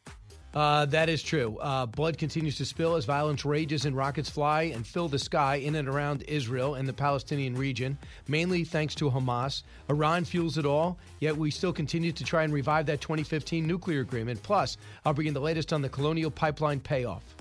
Uh, that is true. Uh, blood continues to spill as violence rages and rockets fly and fill the sky in and around Israel and the Palestinian region, mainly thanks to Hamas. Iran fuels it all, yet we still continue to try and revive that 2015 nuclear agreement. Plus, I'll bring in the latest on the Colonial Pipeline payoff.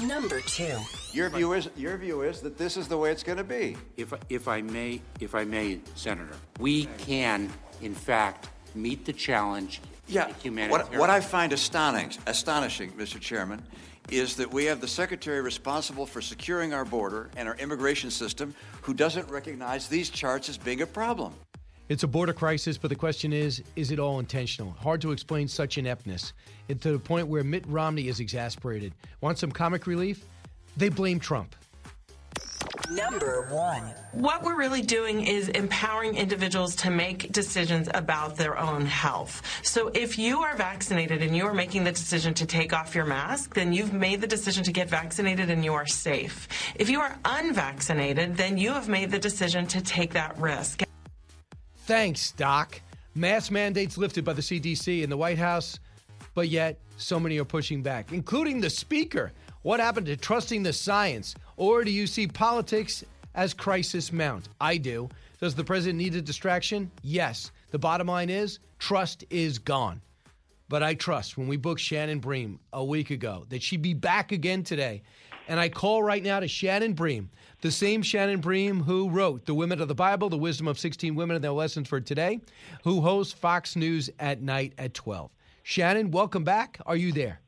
Number two. Your view is your view is that this is the way it's going to be. If, if I may, if I may, Senator, we can, in fact, meet the challenge. Yeah. of. What, what I find astonishing, astonishing, Mr. Chairman, is that we have the secretary responsible for securing our border and our immigration system who doesn't recognize these charts as being a problem. It's a border crisis, but the question is is it all intentional? Hard to explain such ineptness. It's to the point where Mitt Romney is exasperated. Want some comic relief? They blame Trump. Number one. What we're really doing is empowering individuals to make decisions about their own health. So if you are vaccinated and you are making the decision to take off your mask, then you've made the decision to get vaccinated and you are safe. If you are unvaccinated, then you have made the decision to take that risk. Thanks, Doc. Mass mandates lifted by the CDC and the White House, but yet so many are pushing back, including the Speaker. What happened to trusting the science? Or do you see politics as crisis mount? I do. Does the president need a distraction? Yes. The bottom line is trust is gone. But I trust when we booked Shannon Bream a week ago that she'd be back again today. And I call right now to Shannon Bream, the same Shannon Bream who wrote The Women of the Bible, The Wisdom of 16 Women and Their Lessons for Today, who hosts Fox News at night at 12. Shannon, welcome back. Are you there?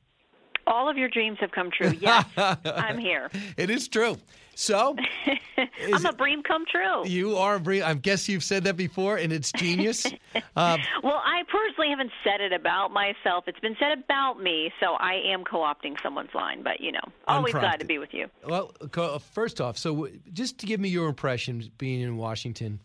All of your dreams have come true. Yes, *laughs* I'm here. It is true. So, *laughs* I'm a dream come true. you are a Bream. I guess you've said that before, and it's genius. *laughs* uh, Well, I personally haven't said it about myself. It's been said about me, so I am co-opting someone's line. But you know, always glad to be with you. Well, first off, so just to give me your impressions being in Washington.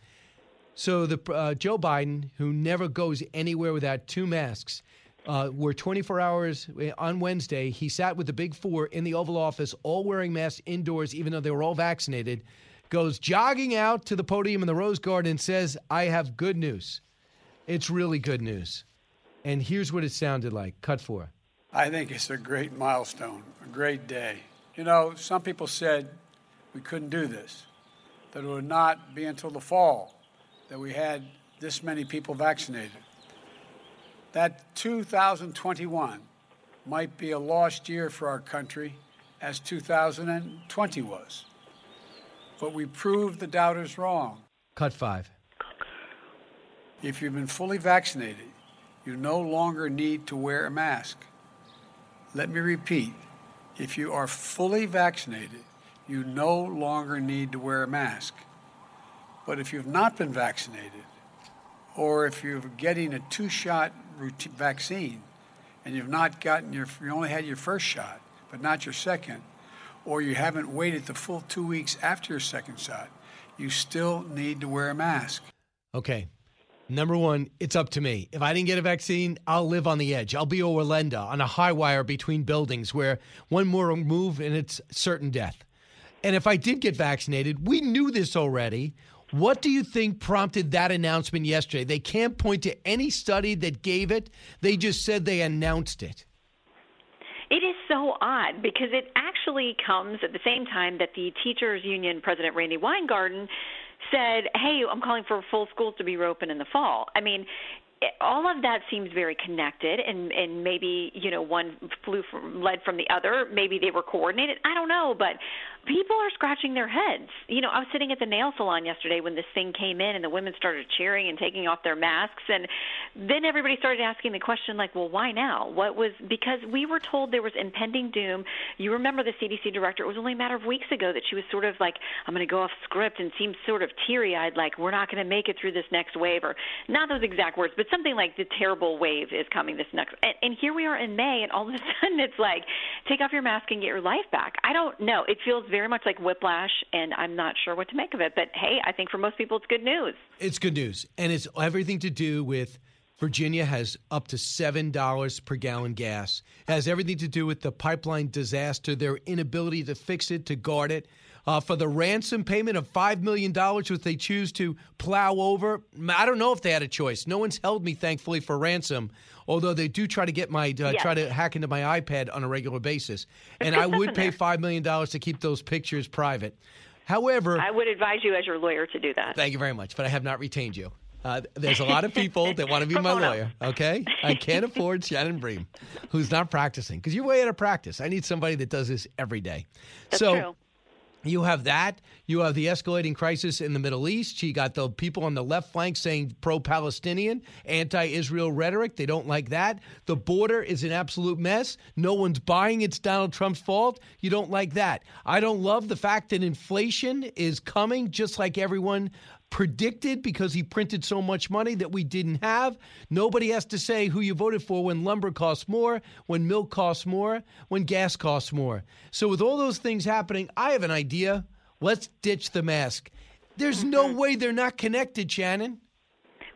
So the uh, Joe Biden, who never goes anywhere without two masks, uh, were 24 hours uh, on Wednesday. He sat with the Big Four in the Oval Office, all wearing masks indoors, even though they were all vaccinated. Goes jogging out to the podium in the Rose Garden and says, "I have good news. It's really good news." And here's what it sounded like. Cut four. I think it's a great milestone, a great day. You know, some people said we couldn't do this, that it would not be until the fall that we had this many people vaccinated. That 2021 might be a lost year for our country, as 2020 was. But we proved the doubters wrong. Cut five. If you've been fully vaccinated, you no longer need to wear a mask. Let me repeat if you are fully vaccinated, you no longer need to wear a mask. But if you've not been vaccinated, or if you're getting a two shot routine vaccine and you've not gotten your, you only had your first shot, but not your second, or you haven't waited the full two weeks after your second shot, you still need to wear a mask. Okay. Number one, it's up to me. If I didn't get a vaccine, I'll live on the edge. I'll be Orlando on a high wire between buildings where one more move and it's certain death. And if I did get vaccinated, we knew this already. What do you think prompted that announcement yesterday? They can't point to any study that gave it, they just said they announced it. It is so odd because it actually comes at the same time that the teachers union president Randi Weingarten said, "Hey, I'm calling for full schools to be reopened in the fall." I mean, all of that seems very connected and and maybe, you know, one flew from led from the other, maybe they were coordinated. I don't know, but people are scratching their heads. You know, I was sitting at the nail salon yesterday when this thing came in and the women started cheering and taking off their masks and then everybody started asking the question like, "Well, why now?" What was because we were told there was impending doom. You remember the CDC director, it was only a matter of weeks ago that she was sort of like, "I'm going to go off script" and seemed sort of teary-eyed like, "We're not going to make it through this next wave" or not those exact words, but something like the terrible wave is coming this next. And, and here we are in May and all of a *laughs* sudden it's like, "Take off your mask and get your life back." I don't know. It feels very much like whiplash, and I'm not sure what to make of it. But hey, I think for most people, it's good news. It's good news, and it's everything to do with Virginia has up to seven dollars per gallon gas. It has everything to do with the pipeline disaster, their inability to fix it, to guard it. Uh, for the ransom payment of $5 million, which they choose to plow over. I don't know if they had a choice. No one's held me, thankfully, for ransom, although they do try to get my, uh, Yes. try to hack into my iPad on a regular basis. And I would pay $5 million to keep those pictures private. However, I would advise you as your lawyer to do that. Thank you very much, but I have not retained you. Uh, there's a lot of people that want to be *laughs* my lawyer. Okay, I can't afford Shannon Bream, who's not practicing because you're way out of practice. I need somebody that does this every day. That's so. true. You have that. You have the escalating crisis in the Middle East. You got the people on the left flank saying pro Palestinian, anti Israel rhetoric. They don't like that. The border is an absolute mess. No one's buying it's Donald Trump's fault. You don't like that. I don't love the fact that inflation is coming just like everyone predicted because he printed so much money that we didn't have. Nobody has to say who you voted for when lumber costs more, when milk costs more, when gas costs more. So, with all those things happening, I have an idea. Let's ditch the mask. There's no mm-hmm. way they're not connected, Shannon.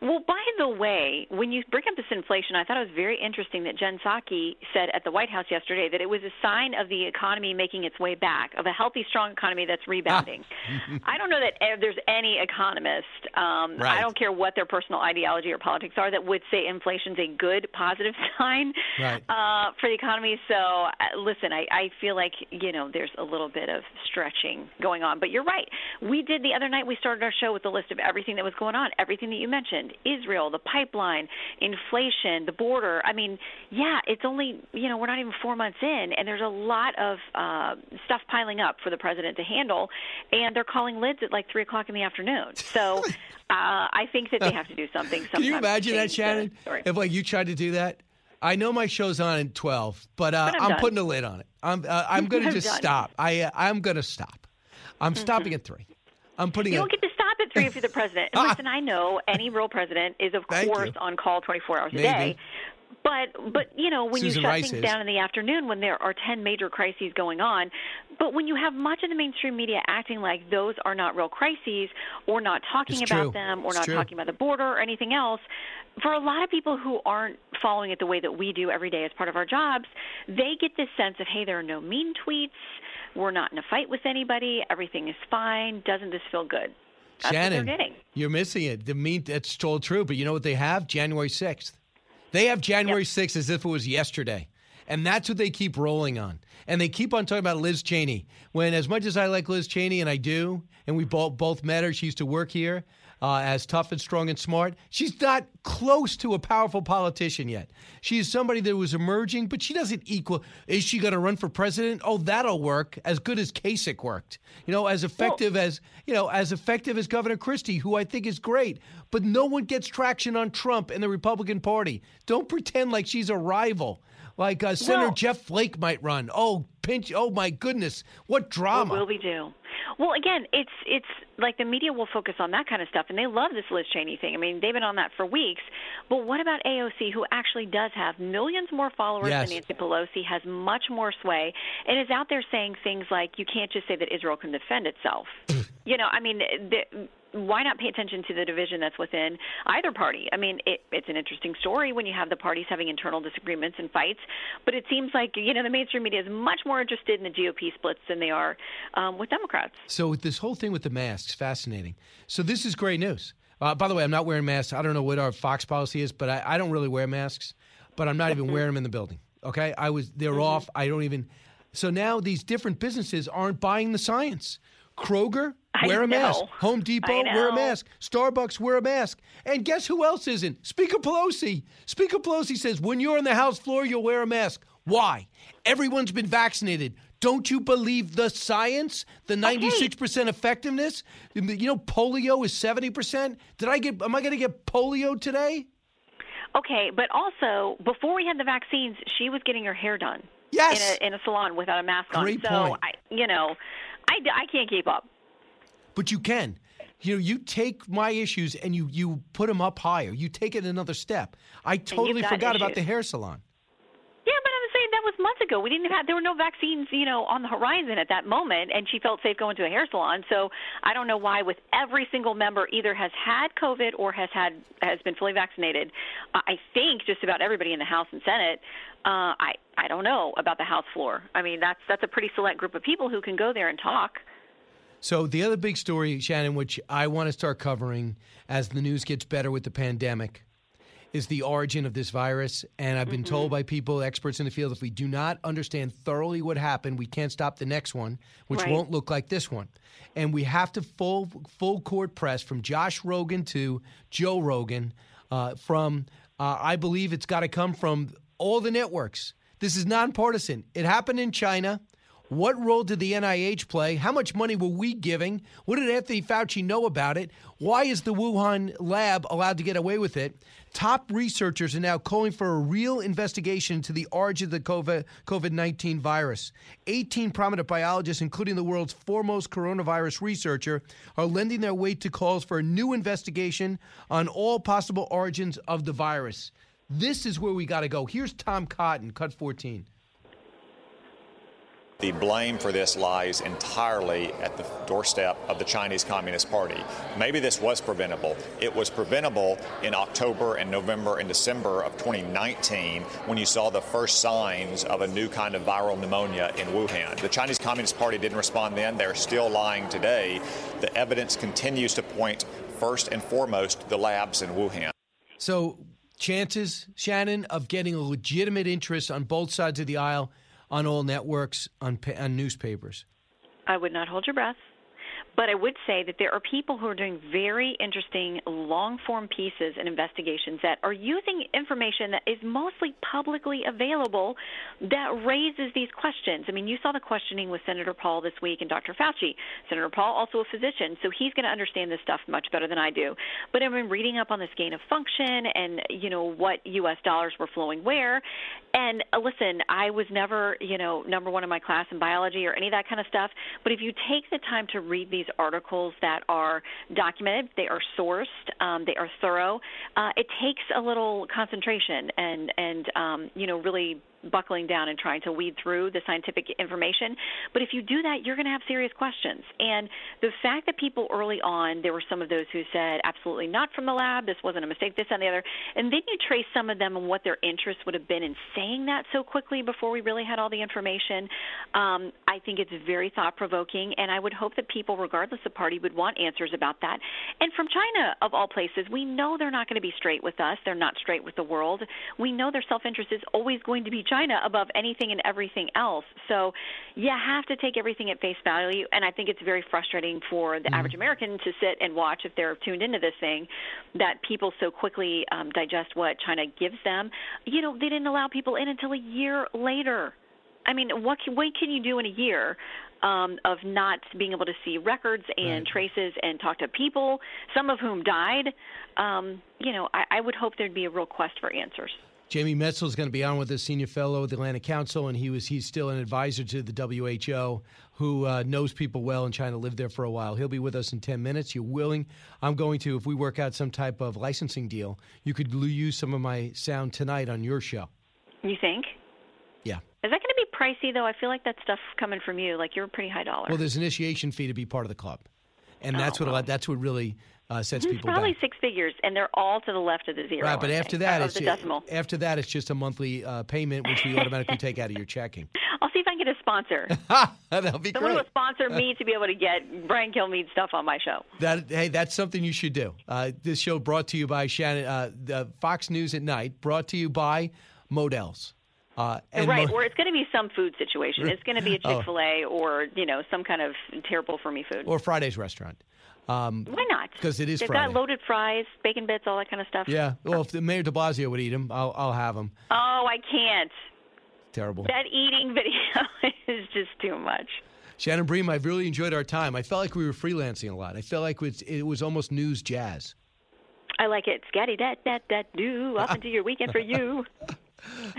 Well, by the way, when you bring up this inflation, I thought it was very interesting that Jen Psaki said at the White House yesterday that it was a sign of the economy making its way back, of a healthy, strong economy that's rebounding. I don't know that there's any economist, um, Right. I don't care what their personal ideology or politics are, that would say inflation's a good, positive *laughs* sign Right. uh, for the economy. So, uh, listen, I, I feel like, you know, there's a little bit of stretching going on. But you're right. We did the other night, we started our show with a list of everything that was going on, everything that you mentioned Israel, the pipeline, inflation, the border. I mean, yeah, it's only, you know, we're not even four months in, and there's a lot of uh, stuff piling up for the president to handle, and they're calling lids at like 3 o'clock in the afternoon. *laughs* So uh, I think that they have to do something. Can you imagine that, change the Shannon? If like you tried to do that, I know my show's on at twelve, but, uh, But I'm I'm, putting a lid on it. I'm uh, I'm *laughs* going to just done. stop. I uh, I'm going to stop. I'm stopping at three. I'm putting You a, don't get to three if you're the president. And *laughs* ah. listen, I know any real president is, of Thank course, you. on call 24 hours a day. But but you know when Susan you shut Rice things is. down in the afternoon when there are 10 major crises going on, but when you have much of the mainstream media acting like those are not real crises or not talking It's about true. them or It's not true. talking about the border or anything else, for a lot of people who aren't following it the way that we do every day as part of our jobs, they get this sense of hey, there are no mean tweets, we're not in a fight with anybody, everything is fine, doesn't this feel good? That's Shannon, you're missing it. The mean that's told true, but you know what they have? January sixth. They have January sixth as if it was yesterday. And that's what they keep rolling on. And they keep on talking about Liz Cheney. When, as much as I like Liz Cheney, and I do, and we both, both met her, she used to work here uh, as tough and strong and smart. She's not close to a powerful politician yet. She's somebody that was emerging, but she doesn't equal. Is she going to run for president? Oh, that'll work. As good as Kasich worked. You know, as effective as you know, as effective as Governor Christie, who I think is great. But no one gets traction on Trump and the Republican Party. Don't pretend like she's a rival. Like uh, Senator Well- Jeff Flake might run. Oh, pinch! Oh my goodness, what drama! What will we do? Well, again, it's it's like the media will focus on that kind of stuff, and they love this Liz Cheney thing. I mean, they've been on that for weeks. But what about AOC, who actually does have millions more followers Yes. than Nancy Pelosi, has much more sway, and is out there saying things like, "You can't just say that Israel can defend itself." *laughs* you know, I mean, the, why not pay attention to the division that's within either party? I mean, it, it's an interesting story when you have the parties having internal disagreements and fights, but it seems like you know the mainstream media is much more interested in the GOP splits than they are um, with Democrats. So with this whole thing with the masks, fascinating. So this is great news. Uh, by the way, I'm not wearing masks. I don't know what our Fox policy is, but I, I don't really wear masks. But I'm not even *laughs* wearing them in the building. Okay, I was they're off. I don't even. So now these different businesses aren't buying the science. Kroger, wear a mask. Home Depot, wear a mask. Starbucks, wear a mask. And guess who else isn't? Speaker Pelosi. Speaker Pelosi says when you're on the House floor, you'll wear a mask. Why? Everyone's been vaccinated. Don't you believe the science? The 96% effectiveness? You know, polio is 70%. Did I get, am I going to get polio today? Okay, but also before we had the vaccines, she was getting her hair done. Yes. In a, in a salon without a mask on. Great so point. I, you know, I, I can't keep up. But you can. You know, you take my issues and you you put them up higher. You take it another step. I totally got forgot about the hair salon. Yeah, but I'm saying that was months ago. We didn't have there were no vaccines, you know, on the horizon at that moment, and she felt safe going to a hair salon. So I don't know why, with every single member either has had COVID or has had has been fully vaccinated. I think just about everybody in the House and Senate. Uh, I I don't know about the House floor. I mean, that's that's a pretty select group of people who can go there and talk. So the other big story, Shannon, which I want to start covering as the news gets better with the pandemic, is the origin of this virus. And I've been mm-hmm. told by people, experts in the field, if we do not understand thoroughly what happened, we can't stop the next one, which right. won't look like this one. And we have to full full court press from Josh Rogin to Joe Rogan. Uh, from uh, I believe it's got to come from all the networks. This is nonpartisan. It happened in China. What role did the NIH play? How much money were we giving? What did Anthony Fauci know about it? Why is the Wuhan lab allowed to get away with it? Top researchers are now calling for a real investigation into the origin of the COVID 19 virus. 18 prominent biologists, including the world's foremost coronavirus researcher, are lending their weight to calls for a new investigation on all possible origins of the virus. This is where we got to go. Here's Tom Cotton, cut 14. The blame for this lies entirely at the doorstep of the Chinese Communist Party. Maybe this was preventable. It was preventable in October and November and December of 2019 when you saw the first signs of a new kind of viral pneumonia in Wuhan. The Chinese Communist Party didn't respond then. They're still lying today. The evidence continues to point first and foremost to the labs in Wuhan. So, chances, Shannon, of getting a legitimate interest on both sides of the aisle on all networks, on, on newspapers? I would not hold your breath. But I would say that there are people who are doing very interesting long form pieces and investigations that are using information that is mostly publicly available that raises these questions. I mean, you saw the questioning with Senator Paul this week and Dr. Fauci. Senator Paul, also a physician, so he's going to understand this stuff much better than I do. But I've been reading up on this gain of function and, you know, what U.S. dollars were flowing where. And uh, listen, I was never, you know, number one in my class in biology or any of that kind of stuff. But if you take the time to read these these articles that are documented, they are sourced, um, they are thorough. Uh, it takes a little concentration and and um, you know really buckling down and trying to weed through the scientific information. But if you do that, you're going to have serious questions. And the fact that people early on, there were some of those who said, absolutely not from the lab, this wasn't a mistake, this and the other. And then you trace some of them and what their interest would have been in saying that so quickly before we really had all the information. Um, I think it's very thought provoking. And I would hope that people, regardless of party, would want answers about that. And from China, of all places, we know they're not going to be straight with us. They're not straight with the world. We know their self interest is always going to be China above anything and everything else. So you have to take everything at face value. And I think it's very frustrating for the mm-hmm. average American to sit and watch if they're tuned into this thing that people so quickly um, digest what China gives them. You know, they didn't allow people in until a year later. I mean, what can, what can you do in a year um, of not being able to see records and right. traces and talk to people, some of whom died? Um, you know, I, I would hope there'd be a real quest for answers. Jamie Metzl is going to be on with us, senior fellow at the Atlantic Council, and he was he's still an advisor to the WHO, who uh, knows people well and trying to live there for a while. He'll be with us in ten minutes. You're willing? I'm going to. If we work out some type of licensing deal, you could use some of my sound tonight on your show. You think? Yeah. Is that going to be pricey though? I feel like that stuff coming from you, like you're a pretty high dollar. Well, there's an initiation fee to be part of the club, and that's oh, what well. that's what really uh, sets it's people probably back. six figures, and they're all to the left of the zero. Right, but after that, it's the decimal. after that, it's just a monthly uh, payment, which we *laughs* automatically take out of your checking. I'll see if I can get a sponsor. *laughs* That'll be Someone great. will sponsor *laughs* me to be able to get Brian Kilmeade stuff on my show. That hey, that's something you should do. Uh, this show brought to you by Shannon, uh, the Fox News at Night, brought to you by Modell's. Uh, and right, mo- or it's going to be some food situation. It's going to be a Oh. Chick Fil A or you know some kind of terrible for me food. or Friday's restaurant. Um, Why not? Because it is They've Friday. got loaded fries, bacon bits, all that kind of stuff. yeah. Well, if the Mayor De Blasio would eat them, I'll, I'll have them. Oh, I can't. Terrible. That eating *laughs* video is just too much. Shannon Bream, I've really enjoyed our time. I felt like we were freelancing a lot. I felt like it was, it was almost news jazz. I like it. Scatty dat dat dat do. Off into your weekend for you. *laughs* All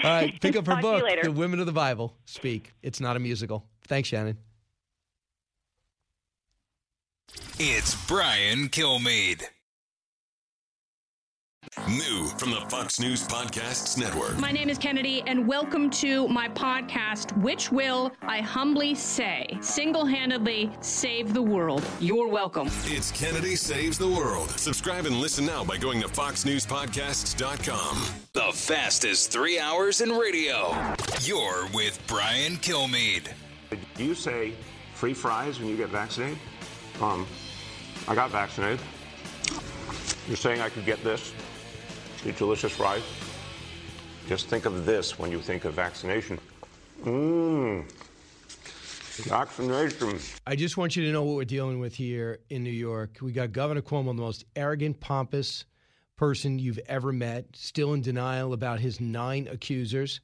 right, pick up her Talk to you book, later. The Women of the Bible Speak. It's not a musical. Thanks, Shannon. It's Brian Kilmeade. New from the Fox News Podcasts Network. My name is Kennedy, and welcome to my podcast, which will, I humbly say, single handedly save the world. You're welcome. It's Kennedy Saves the World. Subscribe and listen now by going to FoxNewsPodcasts.com. The fastest three hours in radio. You're with Brian Kilmeade. Do you say free fries when you get vaccinated? Um, I got vaccinated. You're saying I could get this? These delicious fries? Just think of this when you think of vaccination. Mmm. Vaccination. I just want you to know what we're dealing with here in New York. We got Governor Cuomo, the most arrogant, pompous person you've ever met, still in denial about his nine accusers,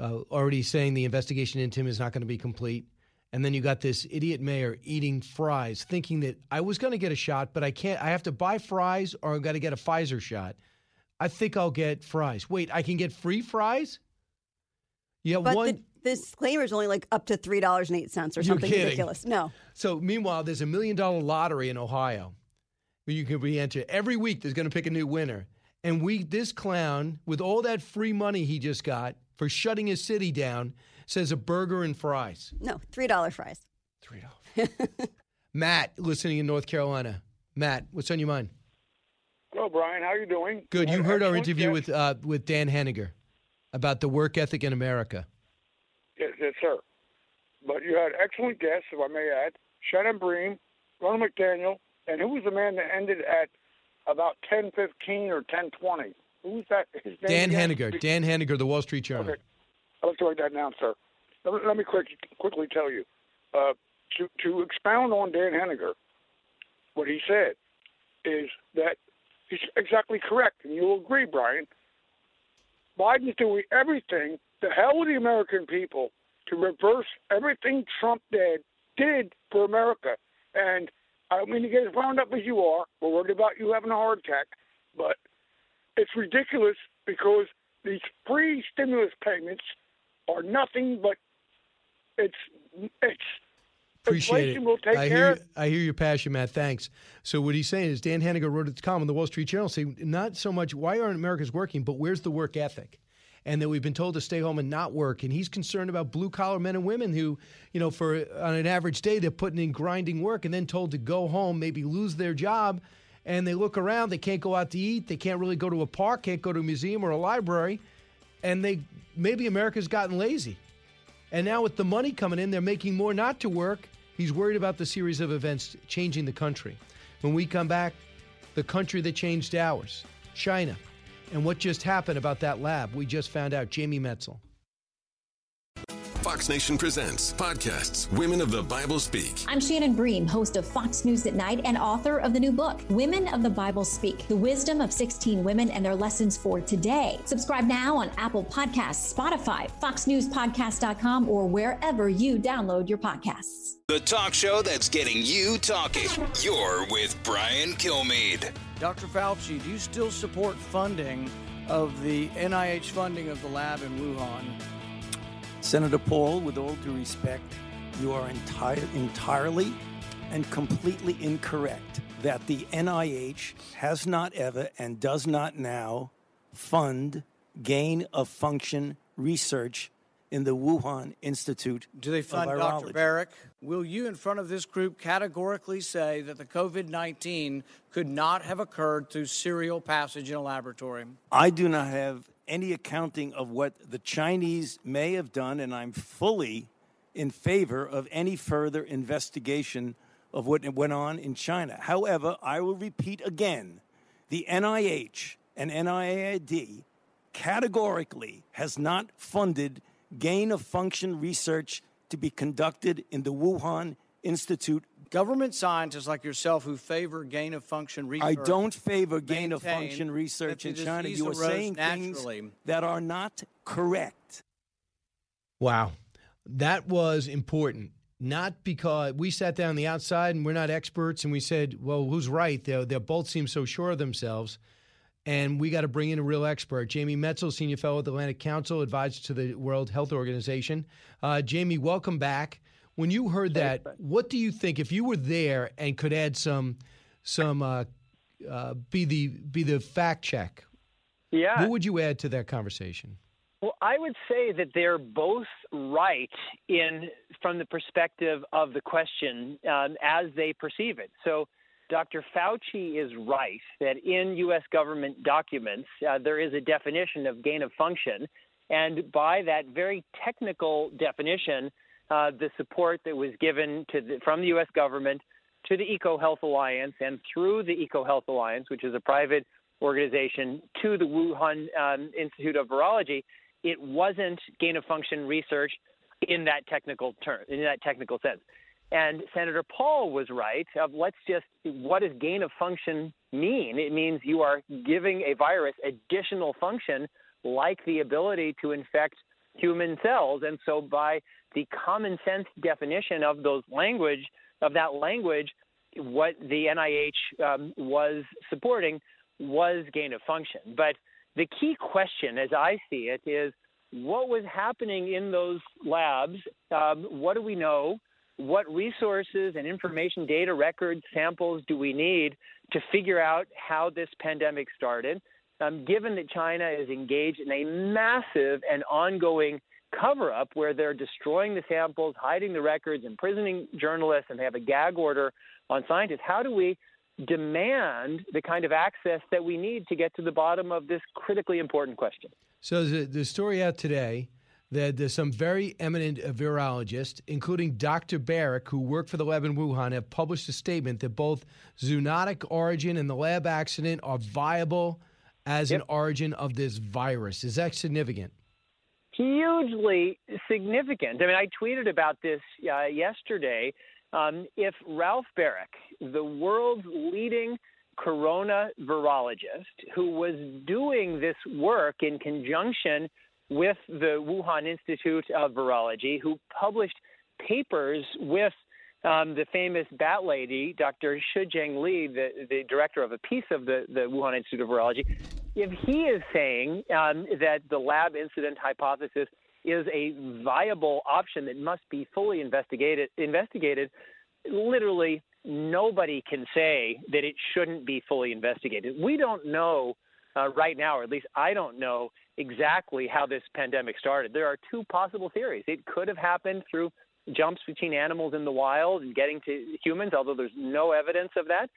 uh, already saying the investigation into him is not going to be complete. And then you got this idiot mayor eating fries, thinking that I was going to get a shot, but I can't. I have to buy fries or I've got to get a Pfizer shot. I think I'll get fries. Wait, I can get free fries? Yeah, But one. the, the disclaimer is only like up to three dollars and eight cents or something ridiculous. No, So meanwhile, there's a million dollar lottery in Ohio where you can re-enter. Every week, there's going to pick a new winner. And we, this clown, with all that free money he just got for shutting his city down, says a burger and fries. no, three dollar fries. $3. *laughs* Matt, listening in North Carolina. Matt, what's on your mind? Hello, Brian. How are you doing? Good. You heard our interview with uh, with Dan Henninger about the work ethic in America. Yes, yes, sir. But you had excellent guests, if I may add. Shannon Bream, Ronna McDaniel, and who was the man that ended at about ten fifteen or ten twenty? Who's that? His name Dan again? Henninger. Dan Henninger, the Wall Street Journal. Okay. I'll have to write that down, sir. Let me, let me quick, quickly tell you. Uh, to, to expound on Dan Henninger, what he said is that he's exactly correct, and you'll agree, Brian. Biden's doing everything, the hell with the American people, to reverse everything Trump did, did for America. And I don't mean to get as wound up as you are. We're worried about you having a heart attack, but it's ridiculous because these free stimulus payments are nothing but it's it's Appreciate inflation it. will take I hear, of I hear your passion, Matt. Thanks. So what he's saying is Dan Henninger wrote at the column in the Wall Street Journal saying not so much why aren't Americans working, but where's the work ethic? And that we've been told to stay home and not work. And he's concerned about blue collar men and women who, you know, for on an average day they're putting in grinding work and then told to go home, maybe lose their job, and they look around, they can't go out to eat, they can't really go to a park, can't go to a museum or a library, and they maybe America's gotten lazy. And now with the money coming in, they're making more not to work. He's worried about the series of events changing the country. When we come back, the country that changed ours, China, and what just happened about that lab. We just found out. Jamie Metzl. Fox Nation presents podcasts Women of the Bible Speak. I'm Shannon Bream, host of Fox News at Night and author of the new book, Women of the Bible Speak The Wisdom of 16 Women and Their Lessons for Today. Subscribe now on Apple Podcasts, Spotify, FoxNewsPodcast.com, or wherever you download your podcasts. The talk show that's getting you talking. You're with Brian Kilmeade. Dr. Fauci, do you still support funding of the NIH funding of the lab in Wuhan? Senator Paul, with all due respect, you are entire, entirely and completely incorrect that the NIH has not ever and does not now fund gain of function research in the Wuhan Institute Do they fund. Dr. Baric? Will you, in front of this group, categorically say that the COVID 19 could not have occurred through serial passage in a laboratory? I do not have any accounting of what the Chinese may have done, and I'm fully in favor of any further investigation of what went on in China. However, I will repeat again the NIH and NIAID categorically has not funded gain of function research to be conducted in the Wuhan Institute. Government scientists like yourself who favor gain of function research. I don't favor gain of function research in China. You are saying naturally. things that are not correct. Wow. That was important. Not because we sat down on the outside and we're not experts and we said, well, who's right? They they both seem so sure of themselves. And we got to bring in a real expert. Jamie Metzl, Senior Fellow at the Atlantic Council, advisor to the World Health Organization. Uh, Jamie, welcome back. When you heard that, what do you think if you were there and could add some some uh, uh, be the be the fact check. Yeah. What would you add to that conversation? Well, I would say that they're both right in from the perspective of the question um, as they perceive it. So, Dr. Fauci is right that in U.S. government documents uh, there is a definition of gain of function, and by that very technical definition, uh, the support that was given the, from the U.S. government to the EcoHealth Alliance and through the EcoHealth Alliance, which is a private organization, to the Wuhan um, Institute of Virology, it wasn't gain of function research in that technical term, in that technical sense. And Senator Paul was right. Of let's just, what does gain of function mean? It means you are giving a virus additional function, like the ability to infect human cells. And so, by the common sense definition of those language, of that language, what the NIH um, was supporting was gain of function. But the key question, as I see it, is what was happening in those labs? Um, what do we know? What resources and information, data, records, samples do we need to figure out how this pandemic started? Um, given that China is engaged in a massive and ongoing cover up where they're destroying the samples, hiding the records, imprisoning journalists, and they have a gag order on scientists, how do we demand the kind of access that we need to get to the bottom of this critically important question? So the, the story out today that there's some very eminent virologists, including Dr. Baric, who worked for the lab in Wuhan, have published a statement that both zoonotic origin and the lab accident are viable as yep. an origin of this virus. Is that significant? Hugely significant. I mean, I tweeted about this uh, yesterday. Um, if Ralph Baric, the world's leading corona virologist, who was doing this work in conjunction with the Wuhan Institute of Virology, who published papers with um, the famous bat lady, Dr. Shi Zhengli, the, the director of a piece of the, the Wuhan Institute of Virology, if he is saying um, that the lab incident hypothesis is a viable option that must be fully investigated, investigated, literally nobody can say that it shouldn't be fully investigated. We don't know uh, right now, or at least I don't know exactly how this pandemic started. There are two possible theories. It could have happened through jumps between animals in the wild and getting to humans, although there's no evidence of that.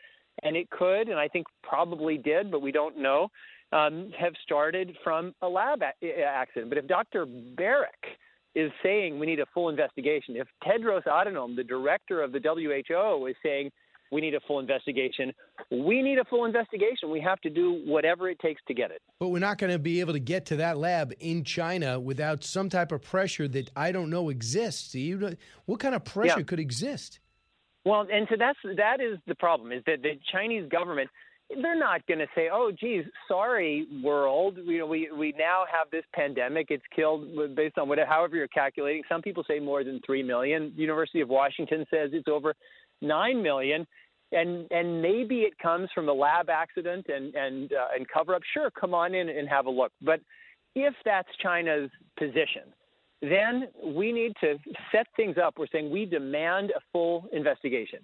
And it could, and I think probably did, but we don't know, um, have started from a lab a- accident. But if Dr. Baric is saying we need a full investigation, if Tedros Adhanom, the director of the WHO, is saying we need a full investigation. We need a full investigation. We have to do whatever it takes to get it. But we're not going to be able to get to that lab in China without some type of pressure that I don't know exists. What kind of pressure yeah. could exist? Well, and so that's that is the problem is that the Chinese government they're not going to say, "Oh, geez, sorry, world. You know, we we now have this pandemic. It's killed based on whatever, however you're calculating. Some people say more than three million. University of Washington says it's over nine million and and maybe it comes from a lab accident and and uh, and cover up. Sure, come on in and have a look. But if that's China's position, then we need to set things up. We're saying we demand a full investigation.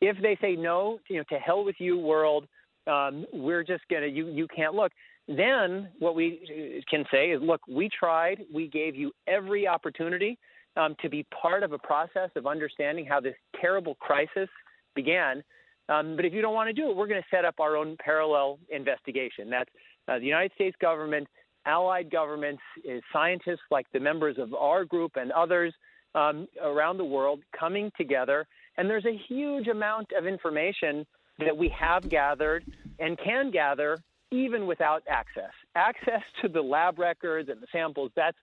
If they say no, you know, to hell with you, world, um, we're just gonna you you can't look. Then what we can say is, look, we tried. We gave you every opportunity um, to be part of a process of understanding how this terrible crisis began. Um, but if you don't want to do it, we're going to set up our own parallel investigation. That's uh, the United States government, allied governments, uh, scientists like the members of our group and others um, around the world coming together. And there's a huge amount of information that we have gathered and can gather even without access. Access to the lab records and the samples, that's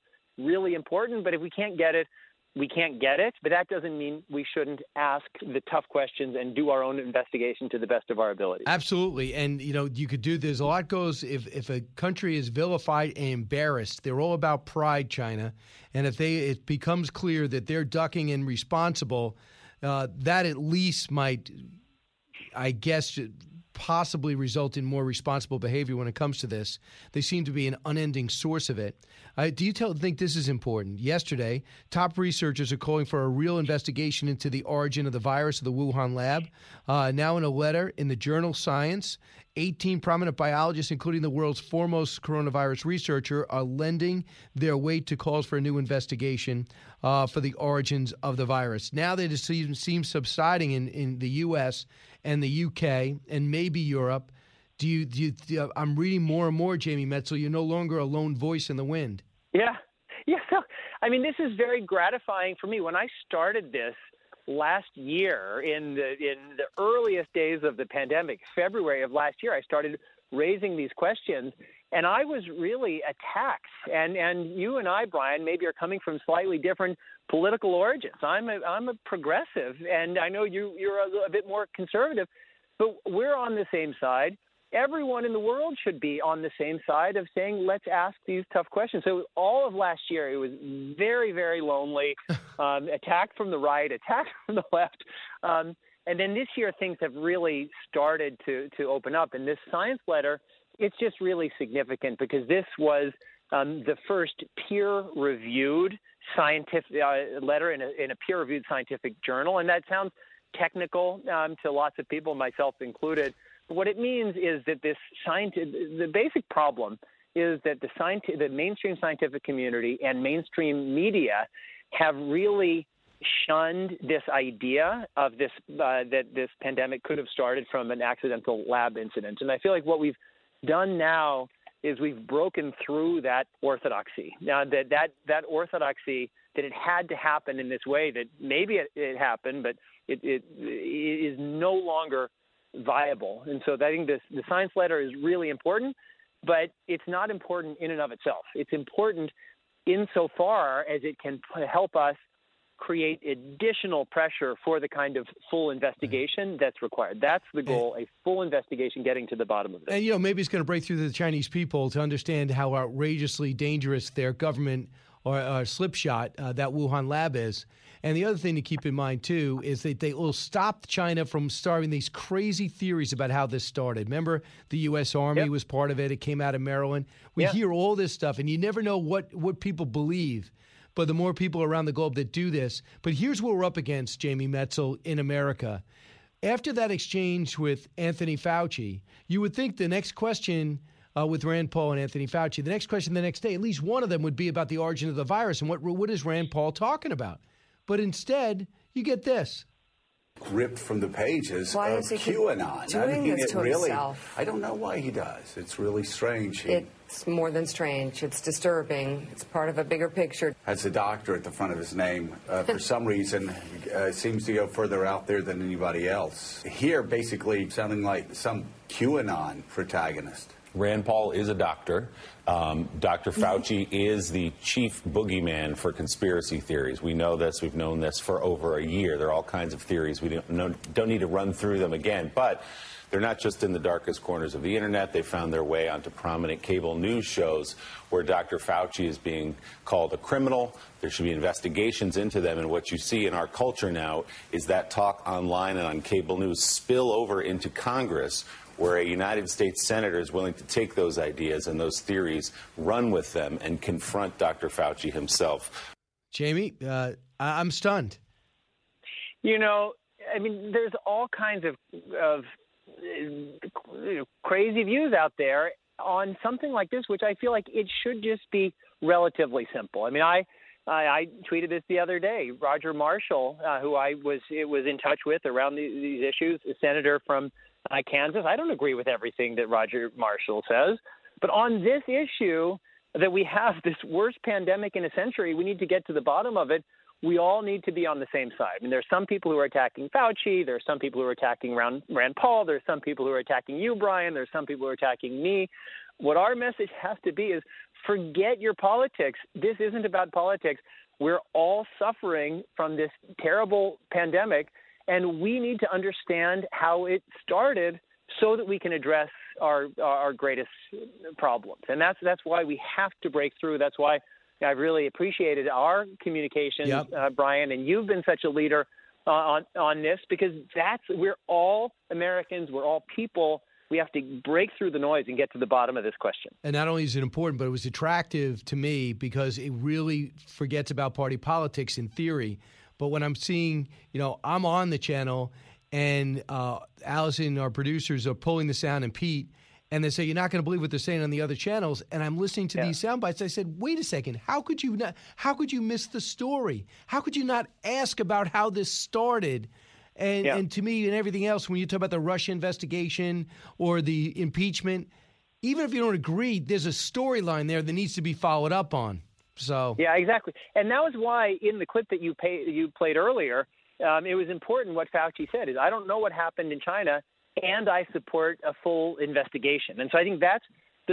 really important. But if we can't get it, we can't get it, but that doesn't mean we shouldn't ask the tough questions and do our own investigation to the best of our ability. Absolutely, and you know you could do. There's a lot goes if if a country is vilified and embarrassed, they're all about pride, China, and if they it becomes clear that they're ducking and responsible, uh, that at least might, I guess, possibly result in more responsible behavior when it comes to this. They seem to be an unending source of it. Uh, do you tell, think this is important? Yesterday, top researchers are calling for a real investigation into the origin of the virus of the Wuhan lab. Uh, now, in a letter in the journal Science, 18 prominent biologists, including the world's foremost coronavirus researcher, are lending their weight to calls for a new investigation uh, for the origins of the virus. Now that it seems, seems subsiding in, in the U.S. and the U.K. and maybe Europe, do you, do you, do you, I'm reading more and more, Jamie Metzl, you're no longer a lone voice in the wind. Yeah. *laughs* Yeah. So, I mean, this is very gratifying for me. When I started this, last year in the in the earliest days of the pandemic, February of last year, I started raising these questions and I was really attacked. And and you and I, Brian, maybe are coming from slightly different political origins. I'm a I'm a progressive, and I know you you're a, a bit more conservative, but we're on the same side everyone in the world should be on the same side of saying, let's ask these tough questions. So all of last year, it was very, very lonely, *laughs* um, attacked from the right, attacked from the left. Um, and then this year, things have really started to, to open up. And this science letter, it's just really significant because this was um, the first peer reviewed scientific uh, letter in a, in a peer reviewed scientific journal. And that sounds technical um, to lots of people, myself included what it means is that this scientific, the basic problem is that the, scientific, the mainstream scientific community and mainstream media have really shunned this idea of this uh, that this pandemic could have started from an accidental lab incident. And I feel like what we've done now is we've broken through that orthodoxy. Now that that that orthodoxy that it had to happen in this way, that maybe it, it happened, but it, it, it is no longer viable. And so I think this, the science letter is really important, but it's not important in and of itself. It's important insofar as it can help us create additional pressure for the kind of full investigation that's required. That's the goal, a full investigation getting to the bottom of this. And, you know, maybe it's going to break through to the Chinese people to understand how outrageously dangerous their government or, or slipshot uh, that Wuhan lab is. And the other thing to keep in mind, too, is that they will stop China from starting these crazy theories about how this started. Remember, the U.S. Army yep. was part of it, it came out of Maryland. We yep. hear all this stuff, and you never know what, what people believe. But the more people around the globe that do this. But here's what we're up against, Jamie Metzl, in America. After that exchange with Anthony Fauci, you would think the next question uh, with Rand Paul and Anthony Fauci, the next question the next day, at least one of them would be about the origin of the virus and what what is Rand Paul talking about? But instead, you get this ripped from the pages why of QAnon. Doing I mean, this it really, himself? I don't know why he does. It's really strange. He, it's more than strange. It's disturbing. It's part of a bigger picture. Has a doctor at the front of his name. Uh, for *laughs* some reason, uh, seems to go further out there than anybody else. Here, basically, sounding like some QAnon protagonist. Rand Paul is a doctor. Um, Dr. Fauci is the chief boogeyman for conspiracy theories. We know this. We've known this for over a year. There are all kinds of theories. We don't, no, don't need to run through them again. But they're not just in the darkest corners of the internet. They found their way onto prominent cable news shows where Dr. Fauci is being called a criminal. There should be investigations into them. And what you see in our culture now is that talk online and on cable news spill over into Congress where a United States senator is willing to take those ideas and those theories, run with them, and confront Dr. Fauci himself. Jamie, uh, I'm stunned. You know, I mean, there's all kinds of, of you know, crazy views out there on something like this, which I feel like it should just be relatively simple. I mean, I. I, I tweeted this the other day. Roger Marshall, uh, who I was it was in touch with around the, these issues, a senator from uh, Kansas. I don't agree with everything that Roger Marshall says, but on this issue that we have this worst pandemic in a century, we need to get to the bottom of it. We all need to be on the same side. I mean, there are some people who are attacking Fauci. There are some people who are attacking Rand, Rand Paul. are some people who are attacking you, Brian. There are some people who are attacking me. What our message has to be is forget your politics. This isn't about politics. We're all suffering from this terrible pandemic and we need to understand how it started so that we can address our our greatest problems. And that's that's why we have to break through. That's why I've really appreciated our communication, yep. uh, Brian, and you've been such a leader uh, on on this because that's we're all Americans, we're all people. We have to break through the noise and get to the bottom of this question. And not only is it important, but it was attractive to me because it really forgets about party politics in theory but when I'm seeing, you know, I'm on the channel and uh, Allison, our producers, are pulling the sound, and Pete, and they say you're not going to believe what they're saying on the other channels. And I'm listening to these sound bites. I said, wait a second, how could you not? How could you miss the story? How could you not ask about how this started? And, and to me, and everything else, when you talk about the Russia investigation or the impeachment, even if you don't agree, there's a storyline there that needs to be followed up on. So Yeah, exactly. And that was why in the clip that you pay, you played earlier, um, it was important what Fauci said is I don't know what happened in China, and I support a full investigation. And so I think that's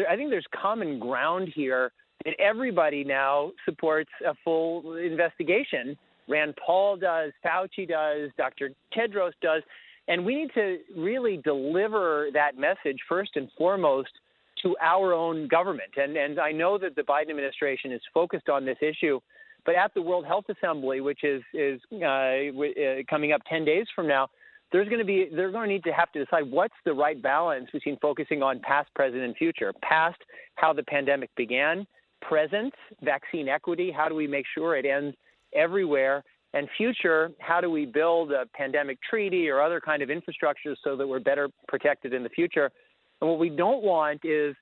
I think there's common ground here that everybody now supports a full investigation. Rand Paul does, Fauci does, Dr. Tedros does, and we need to really deliver that message first and foremost to our own government. And and I know that the Biden administration is focused on this issue, but at the World Health Assembly, which is is uh, w- uh, coming up 10 days from now, there's going to be they're going to need to have to decide what's the right balance between focusing on past, present, and future. Past, how the pandemic began. Present, vaccine equity. How do we make sure it ends everywhere? And future, how do we build a pandemic treaty or other kind of infrastructure so that we're better protected in the future? And what we don't want is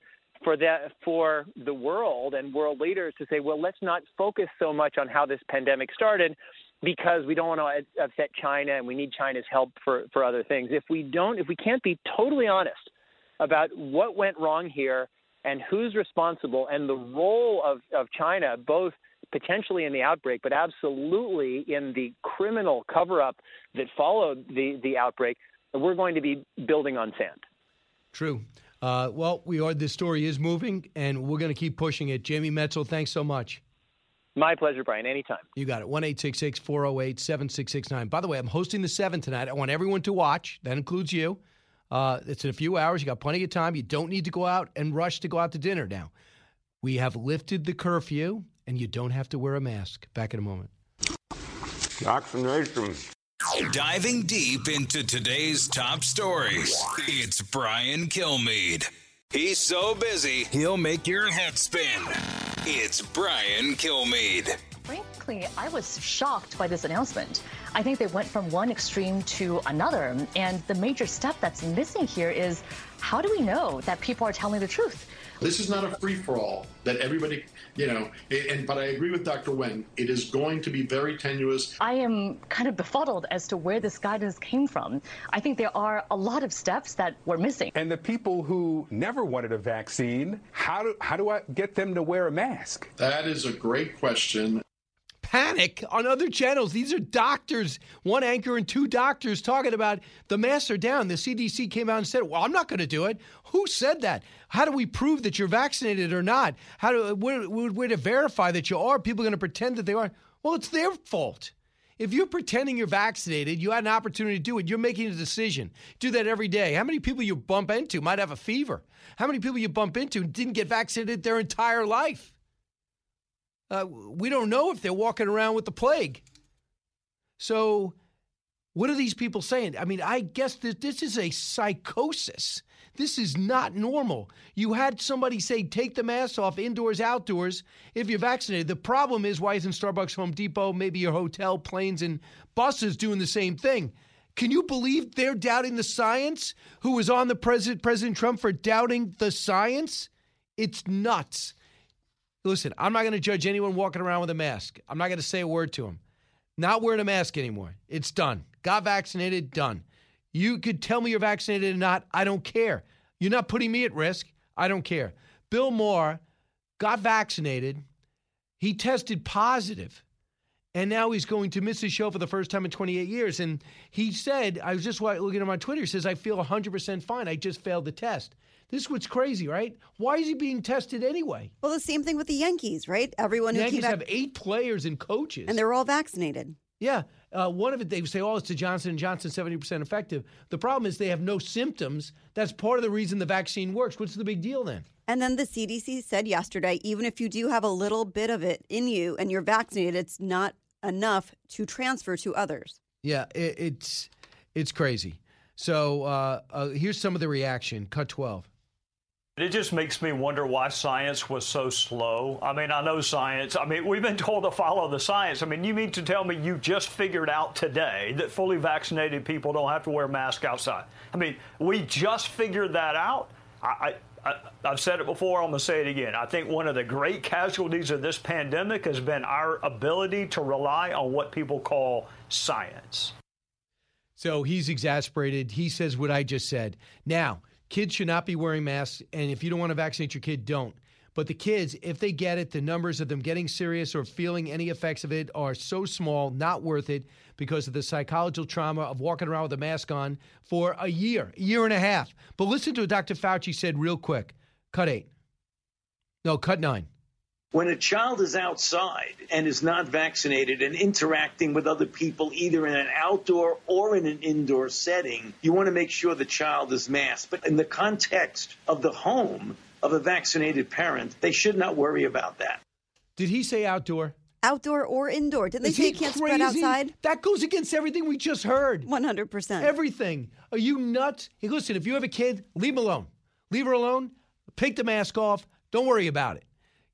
for that for the world and world leaders to say, well, let's not focus so much on how this pandemic started because we don't want to upset China and we need China's help for, for other things. If we don't, if we can't be totally honest about what went wrong here and who's responsible and the role of, of China, both potentially in the outbreak, but absolutely in the criminal cover up that followed the, the outbreak, we're going to be building on sand. True. Uh, well, we are. This story is moving, and we're going to keep pushing it. Jamie Metzl, thanks so much. My pleasure, Brian. Anytime. You got it. 1 408 7669. By the way, I'm hosting the 7 tonight. I want everyone to watch. That includes you. Uh, it's in a few hours. You got plenty of time. You don't need to go out and rush to go out to dinner now. We have lifted the curfew, and you don't have to wear a mask. Back in a moment. Vaccination. Diving deep into today's top stories, it's Brian Kilmeade. He's so busy, he'll make your head spin. It's Brian Kilmeade. Frankly, I was shocked by this announcement. I think they went from one extreme to another. And the major step that's missing here is how do we know that people are telling the truth? This is not a free for all that everybody, you know, and but I agree with Dr. Wen. It is going to be very tenuous. I am kind of befuddled as to where this guidance came from. I think there are a lot of steps that we're missing. And the people who never wanted a vaccine, how do how do I get them to wear a mask? That is a great question. Panic on other channels. These are doctors, one anchor and two doctors talking about the masks are down. The CDC came out and said, "Well, I'm not going to do it." Who said that? How do we prove that you're vaccinated or not? How do where, where to verify that you are? People are going to pretend that they are. Well, it's their fault. If you're pretending you're vaccinated, you had an opportunity to do it. You're making a decision. Do that every day. How many people you bump into might have a fever? How many people you bump into didn't get vaccinated their entire life? Uh, we don't know if they're walking around with the plague. So, what are these people saying? I mean, I guess that this is a psychosis. This is not normal. You had somebody say, take the mask off indoors, outdoors, if you're vaccinated. The problem is, why isn't Starbucks, Home Depot, maybe your hotel, planes, and buses doing the same thing? Can you believe they're doubting the science? Who was on the president, President Trump, for doubting the science? It's nuts. Listen, I'm not going to judge anyone walking around with a mask. I'm not going to say a word to them. Not wearing a mask anymore. It's done. Got vaccinated, done. You could tell me you're vaccinated or not. I don't care. You're not putting me at risk. I don't care. Bill Maher got vaccinated. He tested positive, and now he's going to miss his show for the first time in 28 years. And he said, I was just looking at my Twitter, he says, I feel 100% fine. I just failed the test. This is what's crazy, right? Why is he being tested anyway? Well, the same thing with the Yankees, right? Everyone The who Yankees have eight players and coaches. and they're all vaccinated. Yeah, uh, one of it they say, "Oh, it's the Johnson and Johnson, seventy percent effective." The problem is they have no symptoms. That's part of the reason the vaccine works. What's the big deal then? And then the CDC said yesterday, even if you do have a little bit of it in you and you're vaccinated, it's not enough to transfer to others. Yeah, it, it's it's crazy. So uh, uh, here's some of the reaction. Cut twelve. It just makes me wonder why science was so slow. I mean, I know science. I mean, we've been told to follow the science. I mean, you mean to tell me you just figured out today that fully vaccinated people don't have to wear masks outside? I mean, we just figured that out. I, I, I've said it before, I'm going to say it again. I think one of the great casualties of this pandemic has been our ability to rely on what people call science. So he's exasperated. He says what I just said. Now, kids should not be wearing masks. And if you don't want to vaccinate your kid, don't. But the kids, if they get it, the numbers of them getting serious or feeling any effects of it are so small, not worth it because of the psychological trauma of walking around with a mask on for a year, a year and a half. But listen to what Dr. Fauci said real quick. Cut eight. No, cut nine. When a child is outside and is not vaccinated and interacting with other people, either in an outdoor or in an indoor setting, you want to make sure the child is masked. But in the context of the home of a vaccinated parent, they should not worry about that. Did he say outdoor? Outdoor or indoor? Did they Is say he you can't crazy? spread outside? That goes against everything we just heard. 100%. Everything. Are you nuts? Hey, listen, if you have a kid, leave him alone. Leave her alone. Take the mask off. Don't worry about it.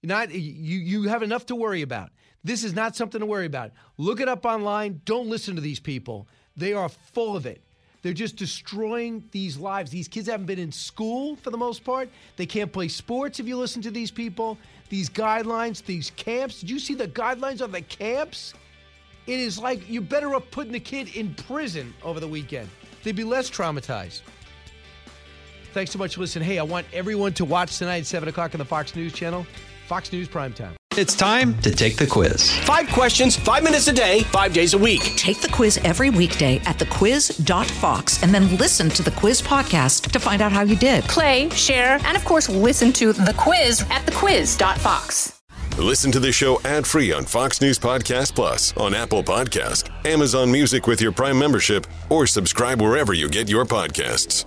Not you you have enough to worry about. This is not something to worry about. Look it up online. Don't listen to these people. They are full of it. They're just destroying these lives. These kids haven't been in school for the most part. They can't play sports if you listen to these people. These guidelines, these camps. Did you see the guidelines on the camps? It is like you're better off putting the kid in prison over the weekend. They'd be less traumatized. Thanks so much for listening. Hey, I want everyone to watch tonight at 7 o'clock on the Fox News channel. Fox News Primetime. It's time to take the quiz. Five questions, five minutes a day, five days a week. Take the quiz every weekday at thequiz.fox and then listen to the quiz podcast to find out how you did. Play, share, and of course, listen to the quiz at thequiz.fox. Listen to the show ad free on Fox News Podcast Plus, on Apple Podcast, Amazon Music with your Prime membership, or subscribe wherever you get your podcasts.